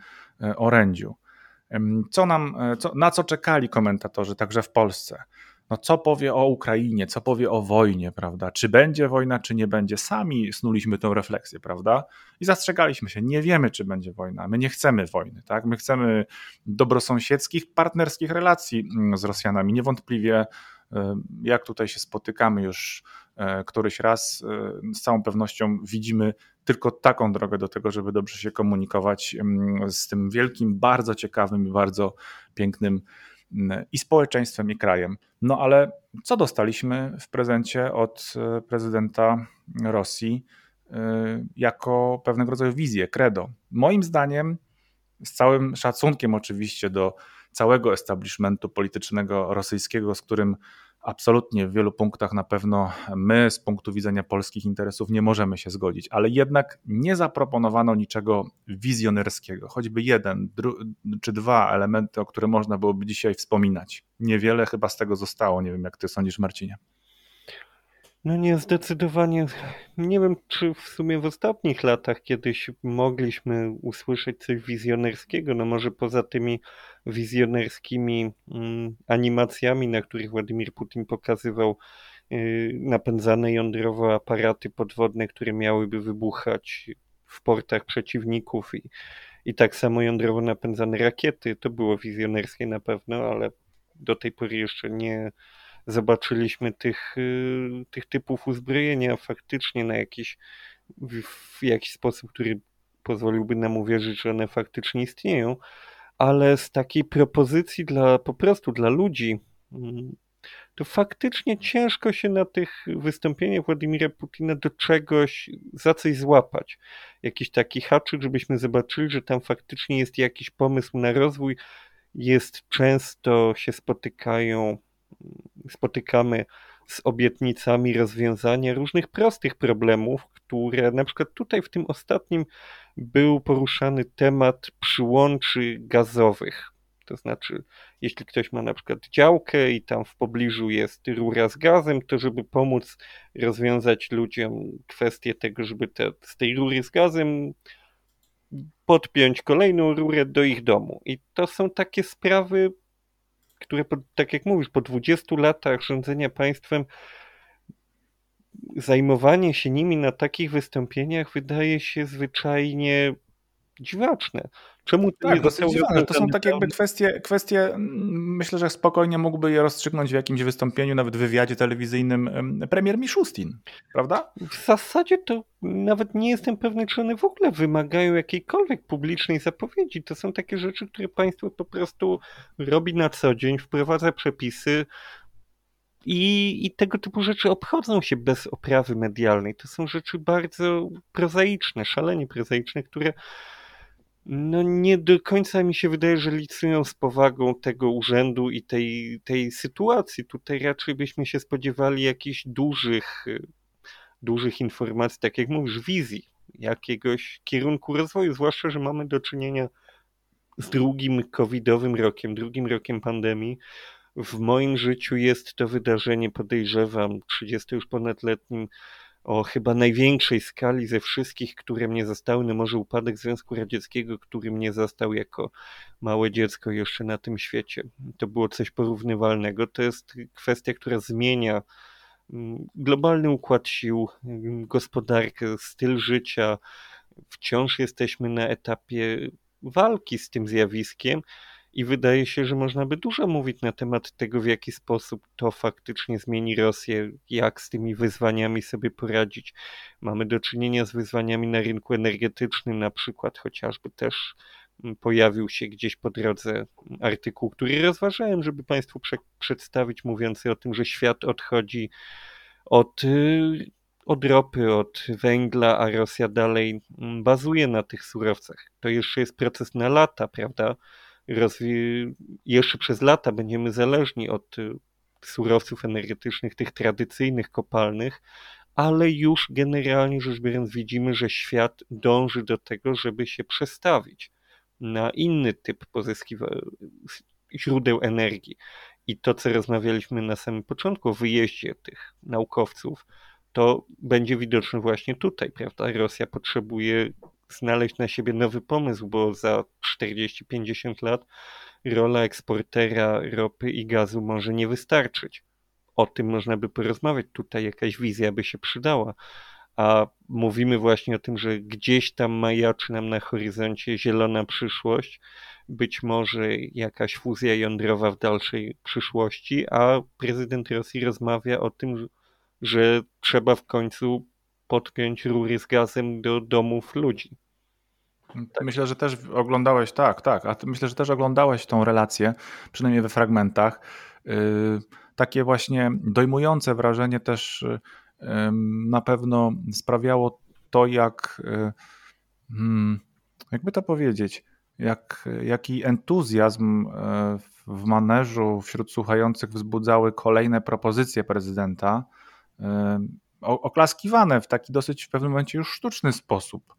e, orędziu? Co nam, e, co, na co czekali komentatorzy także w Polsce? No co powie o Ukrainie, co powie o wojnie, prawda? Czy będzie wojna, czy nie będzie? Sami snuliśmy tę refleksję, prawda? I zastrzegaliśmy się, nie wiemy, czy będzie wojna. My nie chcemy wojny, tak? My chcemy dobrosąsiedzkich, partnerskich relacji mm, z Rosjanami. Niewątpliwie, e, jak tutaj się spotykamy już e, któryś raz, e, z całą pewnością widzimy tylko taką drogę do tego, żeby dobrze się komunikować mm, z tym wielkim, bardzo ciekawym i bardzo pięknym i społeczeństwem, i krajem. No ale co dostaliśmy w prezencie od e, prezydenta Rosji e, jako pewnego rodzaju wizję, credo? Moim zdaniem, z całym szacunkiem oczywiście do całego establishmentu politycznego rosyjskiego, z którym absolutnie w wielu punktach na pewno my z punktu widzenia polskich interesów nie możemy się zgodzić, ale jednak nie zaproponowano niczego wizjonerskiego, choćby jeden czy dwa elementy, o które można byłoby dzisiaj wspominać. Niewiele chyba z tego zostało. Nie wiem, jak ty sądzisz, Marcinie. No nie, zdecydowanie. Nie wiem, czy w sumie w ostatnich latach kiedyś mogliśmy usłyszeć coś wizjonerskiego. No może poza tymi wizjonerskimi mm, animacjami, na których Władimir Putin pokazywał y, napędzane jądrowo aparaty podwodne, które miałyby wybuchać w portach przeciwników i, i tak samo jądrowo napędzane rakiety. To było wizjonerskie na pewno, ale do tej pory jeszcze nie zobaczyliśmy tych, y, tych typów uzbrojenia faktycznie na jakiś, w jakiś sposób, który pozwoliłby nam uwierzyć, że one faktycznie istnieją. ale z takiej propozycji dla po prostu dla ludzi, mm, to faktycznie ciężko się na tych wystąpieniach Władimira Putina do czegoś, za coś złapać. Jakiś taki haczyk, żebyśmy zobaczyli, że tam faktycznie jest jakiś pomysł na rozwój. Jest często się spotykają, spotykamy z obietnicami rozwiązania różnych prostych problemów, które na przykład tutaj w tym ostatnim był poruszany temat przyłączy gazowych. To znaczy, jeśli ktoś ma na przykład działkę i tam w pobliżu jest rura z gazem, to żeby pomóc rozwiązać ludziom kwestię tego, żeby te, z tej rury z gazem podpiąć kolejną rurę do ich domu. I to są takie sprawy, które, tak jak mówisz, po 20 latach rządzenia państwem, zajmowanie się nimi na takich wystąpieniach wydaje się zwyczajnie dziwaczne. Czemu to tak, nie zostało To są tak jakby kwestie, kwestie, mm, myślę, że spokojnie mógłby je rozstrzygnąć w jakimś wystąpieniu, nawet w wywiadzie telewizyjnym premier Miszustin, prawda? W zasadzie to nawet nie jestem pewny, czy one w ogóle wymagają jakiejkolwiek publicznej zapowiedzi. To są takie rzeczy, które państwo po prostu robi na co dzień, wprowadza przepisy, i, I tego typu rzeczy obchodzą się bez oprawy medialnej. To są rzeczy bardzo prozaiczne, szalenie prozaiczne, które no nie do końca mi się wydaje, że licują z powagą tego urzędu i tej, tej sytuacji. Tutaj raczej byśmy się spodziewali jakichś dużych, dużych informacji, tak jak mówisz, wizji, jakiegoś kierunku rozwoju, zwłaszcza, że mamy do czynienia z drugim covidowym rokiem, drugim rokiem pandemii. W moim życiu jest to wydarzenie, podejrzewam, 30 już ponadletnim o chyba największej skali ze wszystkich, które mnie zostały, no może upadek Związku Radzieckiego, który mnie zastał jako małe dziecko jeszcze na tym świecie. To było coś porównywalnego. To jest kwestia, która zmienia mm, globalny układ sił, mm, gospodarkę, styl życia. Wciąż jesteśmy na etapie walki z tym zjawiskiem i wydaje się, że można by dużo mówić na temat tego, w jaki sposób to faktycznie zmieni Rosję, jak z tymi wyzwaniami sobie poradzić. Mamy do czynienia z wyzwaniami na rynku energetycznym, na przykład chociażby też mm, pojawił się gdzieś po drodze artykuł, który rozważałem, żeby Państwu prze przedstawić, mówiący o tym, że świat odchodzi od y, od ropy, od węgla, a Rosja dalej mm, bazuje na tych surowcach. To jeszcze jest proces na lata, prawda? Rozwi- jeszcze przez lata będziemy zależni od y, surowców energetycznych, tych tradycyjnych, kopalnych, ale już generalnie rzecz biorąc widzimy, że świat dąży do tego, żeby się przestawić na inny typ pozyskiwania źródeł energii. I to, co rozmawialiśmy na samym początku o wyjeździe tych naukowców, to będzie widoczne właśnie tutaj, prawda? Rosja potrzebuje znaleźć na siebie nowy pomysł, bo za 40-50 lat rola eksportera ropy i gazu może nie wystarczyć. O tym można by porozmawiać. Tutaj jakaś wizja by się przydała. A mówimy właśnie o tym, że gdzieś tam majaczy nam na horyzoncie zielona przyszłość, być może jakaś fuzja jądrowa w dalszej przyszłości, a prezydent Rosji rozmawia o tym, że trzeba w końcu podpiąć rury z gazem do domów ludzi. Myślę, że też oglądałeś, tak, tak, a myślę, że też oglądałeś tą relację, przynajmniej we fragmentach. Yy, takie właśnie dojmujące wrażenie też yy, na pewno sprawiało to, jak, yy, hmm, jakby to powiedzieć, jak, jaki entuzjazm w maneżu wśród słuchających wzbudzały kolejne propozycje prezydenta oklaskiwane w taki dosyć w pewnym momencie już sztuczny sposób.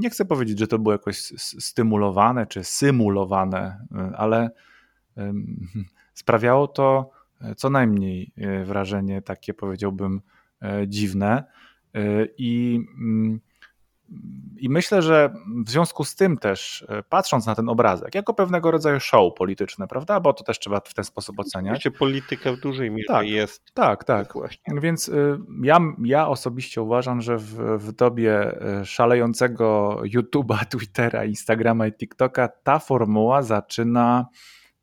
Nie chcę powiedzieć, że to było jakoś stymulowane czy symulowane, ale sprawiało to co najmniej e, wrażenie takie, powiedziałbym, e, dziwne. E, I mm, i myślę, że w związku z tym też, e, patrząc na ten obrazek, jako pewnego rodzaju show polityczne, prawda? Bo to też trzeba w ten sposób oceniać. Oczywiście polityka w dużej mierze tak, jest. Tak, tak. Właśnie. Więc y, ja, ja osobiście uważam, że w, w dobie e, szalejącego YouTube'a, Twittera, Instagrama i TikToka ta formuła zaczyna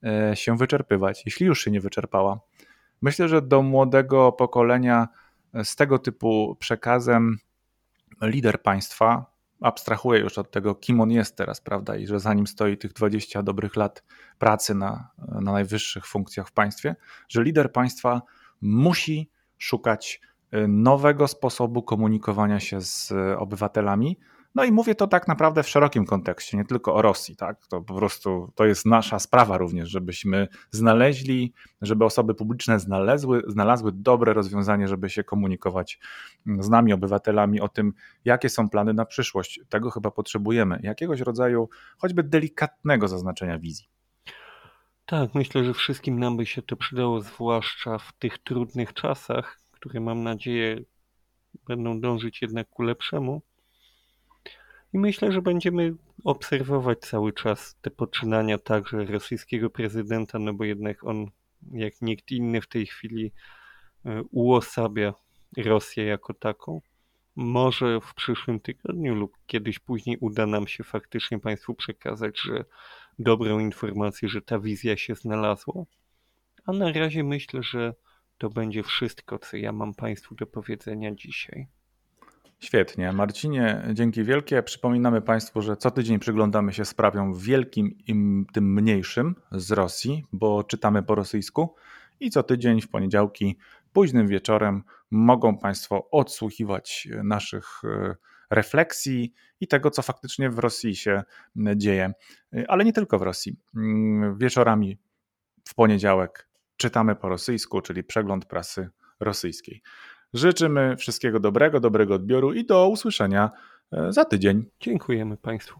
e, się wyczerpywać, jeśli już się nie wyczerpała. Myślę, że do młodego pokolenia z tego typu przekazem lider państwa abstrahuję już od tego, kim on jest teraz, prawda, i że za nim stoi tych 20 dobrych lat pracy na, na najwyższych funkcjach w państwie, że lider państwa musi szukać y, nowego sposobu komunikowania się z obywatelami, no i mówię to tak naprawdę w szerokim kontekście, nie tylko o Rosji, tak? To po prostu to jest nasza sprawa również, żebyśmy znaleźli, żeby osoby publiczne znalazły, znalazły dobre rozwiązanie, żeby się komunikować z nami, obywatelami, o tym, jakie są plany na przyszłość. Tego chyba potrzebujemy. Jakiegoś rodzaju choćby delikatnego zaznaczenia wizji. Tak, myślę, że wszystkim nam by się to przydało, zwłaszcza w tych trudnych czasach, które mam nadzieję będą dążyć jednak ku lepszemu. I myślę, że będziemy obserwować cały czas te poczynania także rosyjskiego prezydenta, no bo jednak on, jak nikt inny w tej chwili, e, uosabia Rosję jako taką. Może w przyszłym tygodniu lub kiedyś później uda nam się faktycznie Państwu przekazać, że dobrą informację, że ta wizja się znalazła. A na razie myślę, że to będzie wszystko, co ja mam Państwu do powiedzenia dzisiaj. Świetnie. Marcinie, dzięki wielkie. Przypominamy Państwu, że co tydzień przyglądamy się sprawiom wielkim i tym mniejszym z Rosji, bo czytamy po rosyjsku i co tydzień w poniedziałki późnym wieczorem mogą Państwo odsłuchiwać naszych e, refleksji i tego, co faktycznie w Rosji się dzieje, ale nie tylko w Rosji. Wieczorami w poniedziałek czytamy po rosyjsku, czyli przegląd prasy rosyjskiej. Życzymy wszystkiego dobrego, dobrego odbioru i do usłyszenia e, za tydzień. Dziękujemy Państwu.